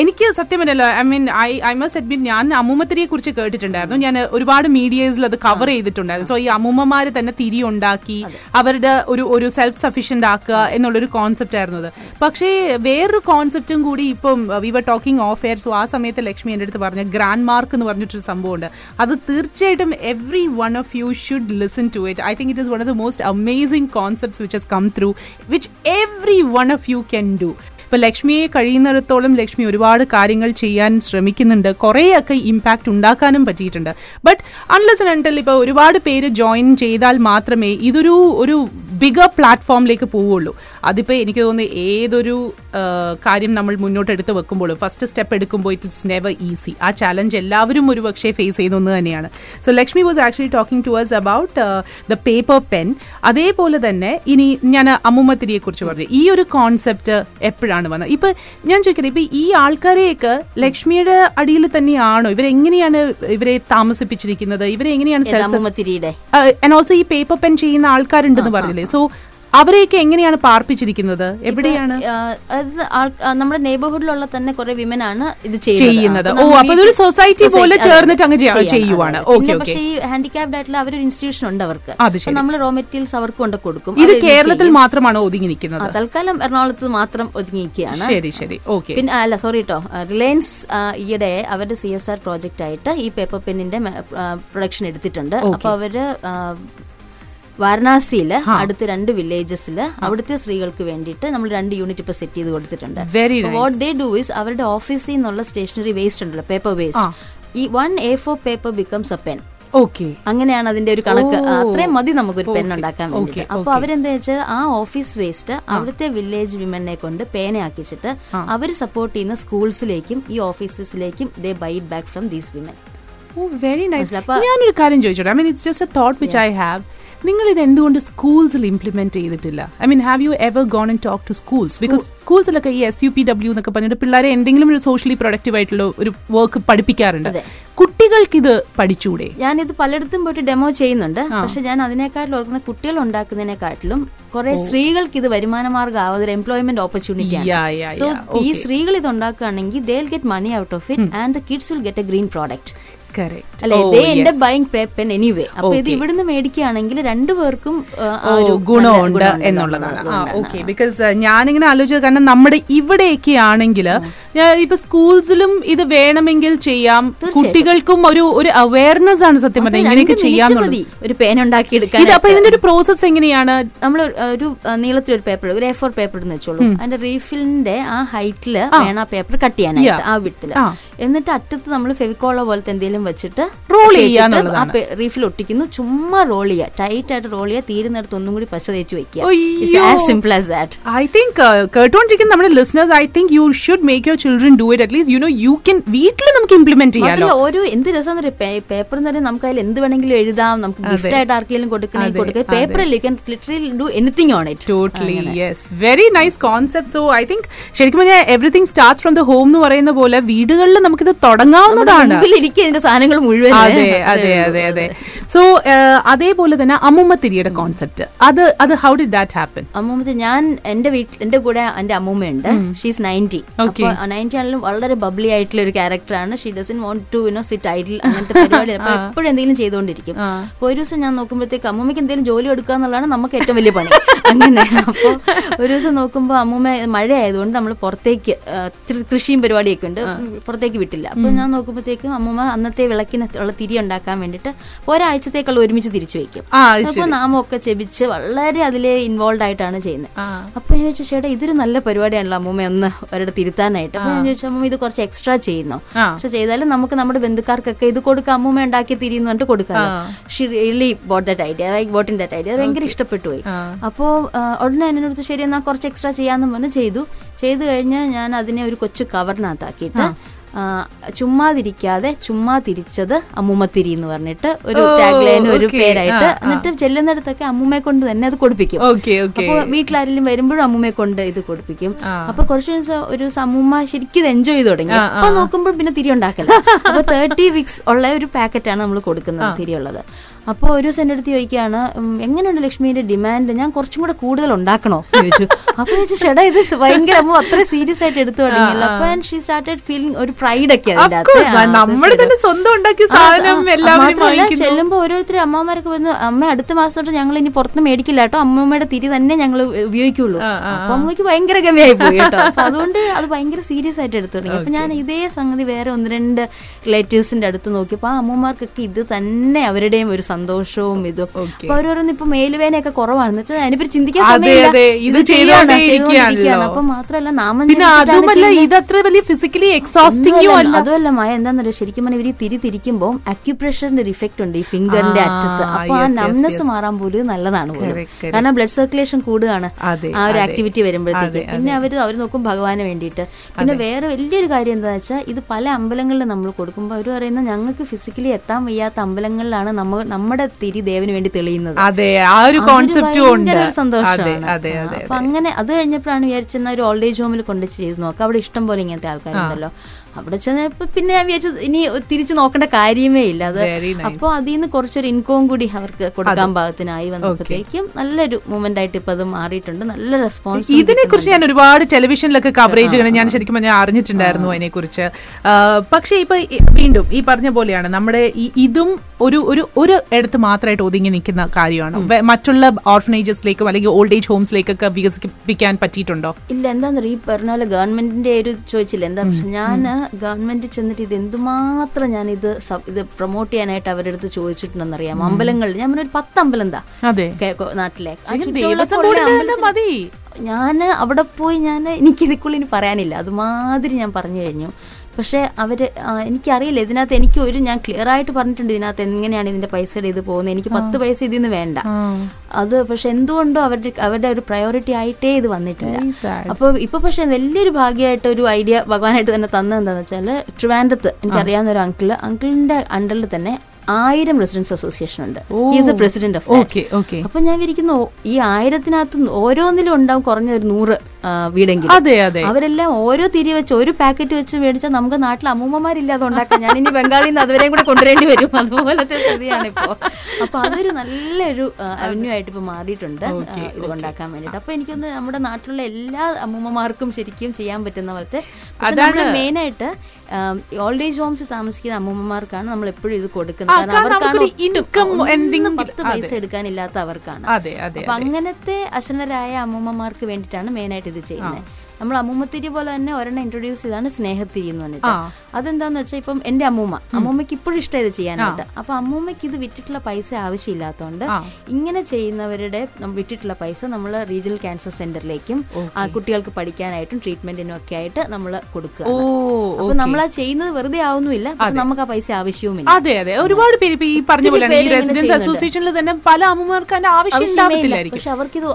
എനിക്ക് സത്യം പറഞ്ഞല്ലോ I mean I I must admit ഞാൻ അമ്മൂമ്മത്തിരിയെ കുറിച്ച് കേട്ടിട്ടുണ്ടായിരുന്നു. ഞാൻ ഒരുപാട് മീഡിയസിൽ അത് കവർ ചെയ്തിട്ടുണ്ടായിരുന്നു. സോ ഈ അമ്മൂമ്മമാര് തന്നെ തിരി ഉണ്ടാക്കി അവരുടെ ഒരു ഒരു സെൽഫ് സഫീഷ്യന്റ് ആക്കുക എന്നുള്ളൊരു കോൺസെപ്റ്റ് ആയിരുന്നു അത്. പക്ഷേ വേറൊരു കോൺസെപ്റ്റും കൂടി ഇപ്പം we were talking off air so ആ സമയത്ത് ലക്ഷ്മി എന്റെ അടുത്ത് പറഞ്ഞ ഗ്രാൻഡ് മാർക്ക് എന്ന് പറഞ്ഞിട്ടൊരു സംഭവമുണ്ട്. അത് തീർച്ചയായിട്ടും every one of you should listen to it I think it is one of the most amazing concepts which has come through which every one of you can do ഇപ്പൊ ലക്ഷ്മിയെ കഴിയുന്നിടത്തോളം ലക്ഷ്മി ഒരുപാട് കാര്യങ്ങൾ ചെയ്യാൻ ശ്രമിക്കുന്നുണ്ട്. കുറേയൊക്കെ ഇമ്പാക്റ്റ് ഉണ്ടാക്കാനും പറ്റിയിട്ടുണ്ട്. ബട്ട് അൺലെസ് അണ്ടൽ ഇപ്പൊ ഒരുപാട് പേര് ജോയിൻ ചെയ്താൽ മാത്രമേ ഇതൊരു ഒരു ബിഗർ പ്ലാറ്റ്ഫോമിലേക്ക് പോവുള്ളൂ. അതിപ്പോൾ എനിക്ക് തോന്നുന്നു ഏതൊരു കാര്യം നമ്മൾ മുന്നോട്ട് എടുത്ത് വെക്കുമ്പോഴും ഫസ്റ്റ് സ്റ്റെപ്പ് എടുക്കുമ്പോൾ ഇറ്റ് ഇറ്റ്സ് നെവർ ഈസി ആ ചലഞ്ച് എല്ലാവരും ഒരു പക്ഷേ ഫേസ് ചെയ്യുന്ന ഒന്ന് തന്നെയാണ്. So Lakshmi was actually talking to us about the paper pen അതേപോലെ തന്നെ ഇനി ഞാൻ അമ്മുമ്മത്തിരിയെ കുറിച്ച് പറഞ്ഞു. ഈ ഒരു കോൺസെപ്റ്റ് എപ്പോഴാണ് വന്നത്? ഇപ്പം ഞാൻ ചോദിക്കട്ടെ ഇപ്പം ഈ ആൾക്കാരെയൊക്കെ ലക്ഷ്മിയുടെ അടിയിൽ തന്നെയാണോ? ഇവരെങ്ങനെയാണ് ഇവരെ താമസിപ്പിച്ചിരിക്കുന്നത്? ഇവരെങ്ങനെയാണ് ആൻഡ് ഓൾസോ ഈ പേപ്പർ പെൻ ചെയ്യുന്ന ആൾക്കാരുണ്ടെന്ന് പറഞ്ഞില്ലേ? സോ അവരെയൊക്കെ എങ്ങനെയാണ് പാർപ്പിച്ചിരിക്കുന്നത്? എവിടെയാണ്? നമ്മുടെ നെയ്ബർഹുഡിലുള്ള തന്നെ കുറെ വിമൻ ആണ് ഇത് ചെയ്യുന്നത്. ഓ, അപ്പൊ ഇതൊരു society, പോലെ ചേർന്നിട്ട് അങ്ങ് ചെയ്യുവാണ്. പക്ഷേ ഈ ഹാൻഡിക്യാപ്ഡ് ആയിട്ടുള്ള അവരൊരു ഇൻസ്റ്റിറ്റ്യൂഷൻ ഉണ്ട് അവർക്ക്. നമ്മൾ റോ മെറ്റീരിയൽസ് അവർക്ക് കൊണ്ട് കൊടുക്കും. ഇത് കേരളത്തിൽ മാത്രമാണ് ഒതുങ്ങി നിൽക്കുന്നത് തൽക്കാലം എറണാകുളത്ത് മാത്രം ഒതുങ്ങിയിരിക്കുകയാണ്. ശരി ശരി. ഓക്കെ. പിന്നെ അല്ല സോറി കേട്ടോ റിലയൻസ് ഈയിടെ അവരുടെ സി എസ് ആർ പ്രോജക്റ്റ് ആയിട്ട് ഈ പേപ്പർ പെന്നിന്റെ പ്രൊഡക്ഷൻ എടുത്തിട്ടുണ്ട്. അപ്പൊ അവർ ആ, വാരണാസിയിൽ അടുത്ത രണ്ട് വില്ലേജസിൽ അവിടുത്തെ സ്ത്രീകൾക്ക് വേണ്ടിയിട്ട് നമ്മൾ രണ്ട് യൂണിറ്റ് ഇപ്പൊ സെറ്റ് ചെയ്ത് കൊടുത്തിട്ടുണ്ട്. വാട്ട് ദേ ഡു ഇസ് അവരുടെ ഓഫീസിൽ നിന്നുള്ള സ്റ്റേഷനറി വേസ്റ്റ് ഉണ്ടല്ലോ പേപ്പർ വേസ്റ്റ് ഈ one A four paper becomes a pen okay അങ്ങനെയാണ് അതിന്റെ ഒരു കണക്ക്. അത്രയും മതി നമുക്കൊരു പെൻ ഉണ്ടാക്കാൻ വേണ്ടി അപ്പൊ അവരെന്താ വെച്ചാൽ ആ ഓഫീസ് വേസ്റ്റ് അവിടുത്തെ വില്ലേജ് വിമനെ കൊണ്ട് പേനയാക്കിച്ചിട്ട് അവർ സപ്പോർട്ട് ചെയ്യുന്ന സ്കൂൾസിലേക്കും ഈ ഓഫീസസിലേക്കും they buy it back from these women oh very nice ഞാനൊരു കാര്യം ചോദിച്ചോട്ടെ? I mean it's just a thought which I have നിങ്ങൾ ഇത് എന്തുകൊണ്ട് സ്കൂൾസിൽ ഇംപ്ലിമെന്റ് ചെയ്തിട്ടില്ല I mean have you ever gone and talk to schools because സ്കൂൾസിലൊക്കെ ഈ S U P W എന്നൊക്കെ പറഞ്ഞിട്ട് പിള്ളേരെ എന്തെങ്കിലും ഒരു സോഷ്യലി പ്രൊഡക്റ്റീവ് ആയിട്ടുള്ള ഒരു വർക്ക് പഠിപ്പിക്കാറുണ്ട്. കുട്ടികൾക്ക് ഇത് പഠിച്ചൂടെ? ഞാനിത് പലയിടത്തും പോയിട്ട് ഡെമോ ചെയ്യുന്നുണ്ട്. പക്ഷെ ഞാൻ അതിനേക്കാട്ടിലും ഓർക്കുന്ന കുട്ടികൾ ഉണ്ടാക്കുന്നതിനെക്കാട്ടിലും കുറെ സ്ത്രീകൾക്ക് ഇത് വരുമാന മാർഗം ഒരു എംപ്ലോയ്മെന്റ് ഓപ്പർച്യൂണിറ്റി ആണ്. സോ ഈ സ്ത്രീകൾ ഇത് ഉണ്ടാക്കുകയാണെങ്കിൽ they get money out of it and the kids will get a green product അല്ലെ? ദേ എന്റെ ബൈങ് പെൻ എനിവേ അപ്പൊ ഇത് Okay. ഇവിടുന്ന് മേടിക്കുകയാണെങ്കിൽ രണ്ടുപേർക്കും ആ, ആ ഓ ഒരു ഗുണമുണ്ട് നല്ല എന്നുള്ളതാണ്. ആ ഗുണമുണ്ട്. ഓക്കെ ബിക്കോസ് ഞാനിങ്ങനെ ആലോചിച്ചത് കാരണം നമ്മുടെ ഇവിടെയൊക്കെ ആണെങ്കിൽ ഇപ്പൊ സ്കൂൾസിലും ഇത് വേണമെങ്കിൽ ചെയ്യാം. കുട്ടികൾക്കും ഒരു ഒരു അവയർനെസ് ആണ് സത്യം പറഞ്ഞാൽ ഇങ്ങനെയൊക്കെ ചെയ്യാൻ ഒരു പേന ഉണ്ടാക്കി എടുക്കാൻ ഇത് അപ്പൊ ഇതിന്റെ ഒരു പ്രോസസ് എങ്ങനെയാണ്? നമ്മൾ ഒരു നീളത്തിൽ ഒരു പേപ്പർ ഒരു എ ഫോർ പേപ്പർ എന്ന് വെച്ചോളൂ. അതിന്റെ റീഫിലിന്റെ ആ ഹൈറ്റിൽ വേണം ആ പേപ്പർ കട്ട് ചെയ്യാനായിട്ട് ആ വിടത്തിൽ ആ. എന്നിട്ട് അറ്റത്ത് നമ്മൾ ഫെവിക്കോള പോലത്തെ എന്തെങ്കിലും വെച്ചിട്ട് റോൾ. ആ റീഫിൽ ഒട്ടിക്കുന്നു. ചുമ്മാ റോൾ ചെയ്യുക ടൈറ്റ് ആയിട്ട് റോൾ ചെയ്യുക തീരുന്നിടത്ത് ഒന്നും കൂടി പശ തേച്ച് വെക്കുക simple as that I think കേട്ടോണ്ടിരിക്കുന്ന നമ്മുടെ listeners I think you should make your children do it at least you know you can വീട്ടിൽ നമുക്ക് ഇംപ്ലിമെന്റ് ചെയ്യാം ഓരോ എന്ത് രസം പേപ്പർ എന്ന് പറയുന്നത് നമുക്ക് അതിൽ എന്ത് വേണമെങ്കിലും എഴുതാം. നമുക്ക് ഗിഫ്റ്റ് ആയിട്ട് ആർക്കെങ്കിലും കൊടുക്കണമെങ്കിൽ കൊടുക്കുക. പേപ്പറിൽ you can literally do anything on it totally yes very nice concept so I think ശരിക്കും everything starts from the home എന്ന് പറയുന്ന പോലെ വീടുകളിൽ നമുക്കിത് തുടങ്ങാവുന്നതാണ്. സാധനങ്ങൾ മുഴുവൻ. അതെ അതെ അതെ അതെ. സോ അതേപോലെ തന്നെ അമ്മുമ്മ തിരിയുടെ കോൺസെപ്റ്റ് അത് അത് ഹൗ ഡിഡ് ദാറ്റ് ഹാപ്പൻ അമ്മൂമ്മ ഞാൻ എന്റെ വീട്ടിൽ എന്റെ കൂടെ എന്റെ അമ്മൂമ്മയുണ്ട്. ഷീസ് നയന്റി നയന്റി ആണെങ്കിലും വളരെ ബബ്ലി ആയിട്ടുള്ള ഒരു ക്യാരക്ടറാണ് she doesn't want to you know sit idle അങ്ങനത്തെ പരിപാടി. അപ്പൊ എപ്പോഴും എന്തെങ്കിലും ചെയ്തുകൊണ്ടിരിക്കും അപ്പൊ ഒരു ദിവസം ഞാൻ നോക്കുമ്പോഴത്തേക്ക് അമ്മൂമ്മയ്ക്ക് എന്തെങ്കിലും ജോലി എടുക്കുക എന്നുള്ളതാണ് നമുക്ക് ഏറ്റവും വലിയ പണി. അങ്ങനെ. അപ്പോൾ ഒരു ദിവസം നോക്കുമ്പോൾ അമ്മൂമ്മ മഴ ആയതുകൊണ്ട് നമ്മൾ പുറത്തേക്ക് ഇച്ചിരി കൃഷിയും പരിപാടിയൊക്കെ ഉണ്ട്. പുറത്തേക്ക് വിട്ടില്ല. അപ്പൊ ഞാൻ നോക്കുമ്പോഴത്തേക്കും അമ്മൂമ്മ അന്നത്തെ വിളക്കിന് ഉള്ള തിരി ഉണ്ടാക്കാൻ വേണ്ടിയിട്ട് ഒരാഴ്ചത്തേക്കുള്ള ഒരുമിച്ച് തിരിച്ചു വെക്കും. അപ്പോൾ നാമം ഒക്കെ ചെപിച്ച് വളരെ അതിലെ ഇൻവോൾവ് ആയിട്ടാണ് ചെയ്യുന്നത്. അപ്പോൾ അപ്പൊ ഞാൻ ചോദിച്ചു ചേട്ടാ ഇതൊരു നല്ല പരിപാടിയാണല്ലോ അമ്മൂമ്മ ഒന്ന് അവരുടെ തിരുത്താനായിട്ട്. അപ്പൊ ഞാൻ ചോദിച്ചു അമ്മൂമ്മ ഇത് കുറച്ച് എക്സ്ട്രാ ചെയ്യുന്നു. പക്ഷെ ചെയ്താലും നമുക്ക് നമ്മുടെ ബന്ധുക്കാർക്കൊക്കെ ഇത് കൊടുക്കാം അമ്മൂമ്മ ഉണ്ടാക്കി തിരിയുന്നു പറഞ്ഞിട്ട് കൊടുക്കാം she really bought that idea I bought in that idea ഭയങ്കര ഇഷ്ടപ്പെട്ടു പോയി അപ്പോ അപ്പോൾ ഉടനെ എന്നോട് ശരി എന്നാൽ കുറച്ച് എക്സ്ട്രാ ചെയ്യാന്ന് പറഞ്ഞ് ചെയ്തു. ചെയ്തു കഴിഞ്ഞാൽ ഞാൻ അതിനെ ഒരു കൊച്ചു കവറിനകത്താക്കിയിട്ട് ചുമ്മാതിരിക്കാതെ ചുമ്മാ തിരിച്ചത് അമ്മൂമ്മത്തിരി എന്ന് പറഞ്ഞിട്ട് ഒരു ടാഗ്ലൈന് ടാഗ് ഒരു പേരായിട്ട്. എന്നിട്ട് ചെല്ലുന്നിടത്തൊക്കെ അമ്മൂമ്മയെ കൊണ്ട് തന്നെ അത് കൊടുപ്പിക്കും. ഓക്കെ ഓക്കെ അപ്പൊ വീട്ടിലാരെങ്കിലും വരുമ്പോഴും അമ്മൂമ്മയെ കൊണ്ട് ഇത് കൊടുപ്പിക്കും. അപ്പൊ കുറച്ച് ദിവസം ഒരു അമ്മുമ്മ ശരിക്കും ഇത് എൻജോയ് ചെയ്ത് തുടങ്ങി. അപ്പൊ നോക്കുമ്പോൾ പിന്നെ തിരി ഉണ്ടാക്കല. അപ്പൊ തേർട്ടി വീക്സ് ഉള്ള ഒരു പാക്കറ്റാണ് നമ്മൾ കൊടുക്കുന്നത് തിരി ഉള്ളത് അപ്പോൾ ഒരു ദിവസം എന്റെ അടുത്ത് ചോദിക്കുകയാണ് എങ്ങനെയുണ്ട് ലക്ഷ്മിയുടെ ഡിമാൻഡ് ഞാൻ കുറച്ചും കൂടെ കൂടുതൽ ഉണ്ടാക്കണോ? ചോദിച്ചു. അപ്പോൾ ചോദിച്ചു ചേട്ടാ ഇത് ഭയങ്കര അമ്മ അത്ര സീരിയസ് ആയിട്ട് എടുത്തു തുടങ്ങിയില്ല. അപ്പോൾ ആൻഡ് ഷീ സ്റ്റാർട്ടഡ് ഫീലിംഗ് ഒരു പ്രൈഡ് ഒക്കെ മാത്രമല്ല, ചെല്ലുമ്പോൾ ചെല്ലുമ്പോ ഓരോരുത്തർ അമ്മമാരൊക്കെ വന്ന് അമ്മ അടുത്ത മാസം തൊട്ട് ഞങ്ങൾ ഇനി പുറത്ത് മേടിക്കില്ല കേട്ടോ അമ്മമ്മയുടെ തിരി തന്നെ ഞങ്ങൾ ഉപയോഗിക്കുള്ളൂ. അപ്പൊ അമ്മയ്ക്ക് ഭയങ്കര ഗമയായി പോയി കേട്ടോ. അപ്പൊ അതുകൊണ്ട് അത് ഭയങ്കര സീരിയസ് ആയിട്ട് എടുത്തു തുടങ്ങി. അപ്പൊ ഞാൻ ഇതേ സംഗതി വേറെ ഒന്ന് രണ്ട് റിലേറ്റീവ്സിന്റെ അടുത്ത് നോക്കിയപ്പോ ആ അമ്മമാർക്കൊക്കെ ഇത് തന്നെ അവരുടെയും ഒരു സന്തോഷവും ഇതും. അപ്പൊ അവരോരൊന്നും ഇപ്പൊ മേലുവേനയൊക്കെ കുറവാണെന്ന് വെച്ചാൽ അതിനിപ്പോ ചിന്തിക്കാൻ സമയമില്ല. അതെ. ഇത് ചെയ്യാണ്, ചെയ്തുകൊണ്ടേയിരിക്കുകയാണല്ലോ. ചെയ്തുകൊണ്ടിരിക്കുകയാണ്. അപ്പൊ മാത്രമല്ല നാമം പിന്നെ അതുമല്ല ചെയ്യുന്നത്. വലിയ ഫിസിക്കലി എക്സോസ്റ്റിംഗും അതുമല്ല മായ എന്താണെന്നറിയോ ശരിക്കും പറഞ്ഞാൽ ഇവർ തിരി തിരിക്കുമ്പോൾ അക്യുപ്രഷറിന്റെ ഒരു ഇഫക്റ്റ് ഉണ്ട് ഈ ഫിംഗറിന്റെ അറ്റത്ത്. അപ്പൊ ആ നംനെസ് മാറാൻ പോലും നല്ലതാണ്. കാരണം ബ്ലഡ് സർക്കുലേഷൻ കൂടുകയാണ് ആ ഒരു ആക്ടിവിറ്റി വരുമ്പോഴത്തേക്ക്. പിന്നെ അവർ അവർ നോക്കും ഭഗവാന് വേണ്ടിയിട്ട്. പിന്നെ വേറെ വലിയൊരു കാര്യം എന്താ വെച്ചാൽ ഇത് പല അമ്പലങ്ങളിൽ നമ്മൾ കൊടുക്കുമ്പോൾ അവർ പറയുന്നത് ഞങ്ങൾക്ക് ഫിസിക്കലി എത്താൻ വയ്യാത്ത അമ്പലങ്ങളിലാണ് നമ്മൾ നമ്മുടെ തിരി ദേവന് വേണ്ടി തെളിയുന്നത്. അതെ ആ ഒരു കോൺസെപ്റ്റ് സന്തോഷമാണ്. അപ്പൊ അങ്ങനെ അത് കഴിഞ്ഞപ്പോഴാണ് വിചാരിച്ചെന്ന ഒരു ഓൾഡ് ഏജ് ഹോമിൽ കൊണ്ട് ചെയ്ത് നോക്കാം അവിടെ ഇഷ്ടം പോലെ ഇങ്ങനത്തെ ആൾക്കാരുണ്ടല്ലോ. അവിടെ ചെന്നപ്പോ പിന്നെ ഞാൻ വിചാരിച്ചത് ഇനി തിരിച്ചു നോക്കേണ്ട കാര്യമേ ഇല്ല. അത് അപ്പൊ. അപ്പോൾ അതിൽ നിന്ന് കുറച്ചൊരു ഇൻകവും കൂടി അവർക്ക് കൊടുക്കാൻ പാകത്തിനായി വന്നപ്പോഴത്തേക്കും നല്ലൊരു മൂവ്മെന്റ് ആയിട്ട് ഇപ്പൊ അത് മാറിയിട്ടുണ്ട്. നല്ല റെസ്പോൺസ് ഇതിനെ കുറിച്ച് ഞാൻ ഒരുപാട് ടെലിവിഷനിലൊക്കെ കവറേജ് ഞാൻ ശരിക്കും ഞാൻ അറിഞ്ഞിട്ടുണ്ടായിരുന്നു അതിനെ കുറിച്ച് പക്ഷേ ഇപ്പൊ വീണ്ടും ഈ പറഞ്ഞ പോലെയാണ് നമ്മുടെ ഈ- ഇതും ഒരു ഒരു ഒരു ഇടത്ത് മാത്രമായിട്ട് ഒതുങ്ങി നിൽക്കുന്ന കാര്യമാണ്. മറ്റുള്ള ഓർഫനേജസിലേക്കും അല്ലെങ്കിൽ ഓൾഡ് ഏജ് ഹോംസിലേക്കൊക്കെ വികസിപ്പിക്കാൻ പറ്റിയിട്ടുണ്ടോ? ഇല്ല എന്താന്ന് ഈ പറഞ്ഞ പോലെ ഗവൺമെന്റിന്റെ ഒരു ചോദിച്ചില്ല. എന്താ ഞാൻ ഗവൺമെന്റ് ചെന്നിട്ട് ഇത് എന്തുമാത്രം ഞാൻ ഇത് ഇത് പ്രൊമോട്ട് ചെയ്യാനായിട്ട് അവരുടെ അടുത്ത് ചോദിച്ചിട്ടുണ്ടെന്ന് അറിയാം അമ്പലങ്ങളിൽ ഞാൻ ഒരു പത്ത് അമ്പലം എന്താ നാട്ടിലെ. ഞാൻ അവിടെ പോയി ഞാൻ എനിക്ക് ഇതിക്കുള്ളിന് പറയാനില്ല. അതുമാതിരി ഞാൻ പറഞ്ഞു കഴിഞ്ഞു. പക്ഷേ അവർ എനിക്കറിയില്ല. ഇതിനകത്ത് എനിക്ക് ഒരു ഞാൻ ക്ലിയർ ആയിട്ട് പറഞ്ഞിട്ടുണ്ട് ഇതിനകത്ത് എങ്ങനെയാണ് ഇതിന്റെ പൈസയുടെ ഇത് പോകുന്നത്. എനിക്ക് പത്ത് പൈസ ഇതിൽ നിന്ന് വേണ്ട അത് പക്ഷെ എന്തുകൊണ്ടോ അവരുടെ അവരുടെ ഒരു പ്രയോറിറ്റി ആയിട്ടേ ഇത് വന്നിട്ടില്ല. അപ്പോൾ ഇപ്പൊ പക്ഷെ വലിയൊരു ഭാഗ്യമായിട്ട് ഒരു ഐഡിയ ഭഗവാനായിട്ട് തന്നെ തന്നെന്താന്ന് എന്താണെന്ന് വെച്ചാൽ ട്രിവാൻഡത്ത് എനിക്കറിയാവുന്ന ഒരു അങ്കിൾ അങ്കിളിന്റെ അണ്ടറിൽ തന്നെ ആയിരം റെസിഡൻസ് അസോസിയേഷൻ ഉണ്ട്. Is a president of okay okay അപ്പൊ ഞാൻ വിരിക്കുന്നു ഈ ആയിരത്തിനകത്ത് ഓരോന്നിലും ഉണ്ടാവും കുറഞ്ഞ ഒരു നൂറ്. വീടെങ്കിലും. അതെ അതെ. അവരെല്ലാം ഓരോ തിരി വെച്ച് ഒരു പാക്കറ്റ് വെച്ച് മേടിച്ചാൽ നമുക്ക് നാട്ടിൽ അമ്മൂമ്മമാരില്ലാതെ ഉണ്ടാക്കാം ഞാൻ ഇനി ബംഗാളിൽ നിന്ന് അതുവരെയും കൂടെ കൊണ്ടുവരേണ്ടി വരും. അതുപോലത്തെ സ്ഥിതിയാണ് ഇപ്പോ അപ്പൊ അതൊരു നല്ലൊരു അവന്യൂ ആയിട്ട് ഇപ്പൊ മാറിയിട്ടുണ്ട്. ഇത് ഉണ്ടാക്കാൻ വേണ്ടിട്ട് അപ്പൊ എനിക്കൊന്ന് നമ്മുടെ നാട്ടിലുള്ള എല്ലാ അമ്മൂമ്മമാർക്കും ശരിക്കും ചെയ്യാൻ പറ്റുന്ന പോലത്തെ മെയിൻ ആയിട്ട് ഓൾഡ് ഏജ് ഹോംസ് താമസിക്കുന്ന അമ്മൂമ്മമാർക്കാണ് നമ്മൾ എപ്പോഴും ഇത് കൊടുക്കുന്നത്. അവർക്കാണ് എന്തെങ്കിലും- പത്ത് പൈസ എടുക്കാനില്ലാത്ത അവർക്കാണ് അപ്പൊ അങ്ങനത്തെ അശനരായ അമ്മൂമ്മമാർക്ക് വേണ്ടിയിട്ടാണ് മെയിൻ ആയിട്ട് ഇത് ചെയ്യുന്നത്. നമ്മൾ അമ്മൂമ്മത്തിരി പോലെ തന്നെ ഒരെണ്ണം ഇൻട്രൊഡ്യൂസ് ചെയ്താണ് സ്നേഹത്തിരി എന്ന് പറഞ്ഞിട്ട്. അതെന്താന്ന് വെച്ചാൽ ഇപ്പം എന്റെ അമ്മൂമ്മ. അമ്മൂമ്മയ്ക്ക് ഇപ്പോഴും ഇഷ്ടം ഇത് ചെയ്യാനായിട്ട് അപ്പൊ അമ്മൂമ്മയ്ക്ക് ഇത് വിറ്റിട്ടുള്ള പൈസ ആവശ്യമില്ലാത്തതുകൊണ്ട് ഇങ്ങനെ ചെയ്യുന്നവരുടെ വിറ്റിട്ടുള്ള പൈസ നമ്മൾ റീജിയണൽ ക്യാൻസർ സെന്ററിലേക്കും ആ, കുട്ടികൾക്ക് പഠിക്കാനായിട്ടും ട്രീറ്റ്മെന്റിനും ഒക്കെ ആയിട്ട് നമ്മൾ കൊടുക്കുക. അപ്പൊ നമ്മൾ ആ ചെയ്യുന്നത് വെറുതെ ആവുന്നുമില്ല. നമുക്ക് ആ പൈസ ആവശ്യവുമില്ല. അതെ അതെ. ഒരുപാട് പേര് ഈ പറഞ്ഞ പോലെ ഈ റെസിഡൻസ് അസോസിയേഷനിൽ തന്നെ പല അമ്മമാർക്ക് അതിന്റെ ആവശ്യം പക്ഷെ അവർക്ക് ഇത്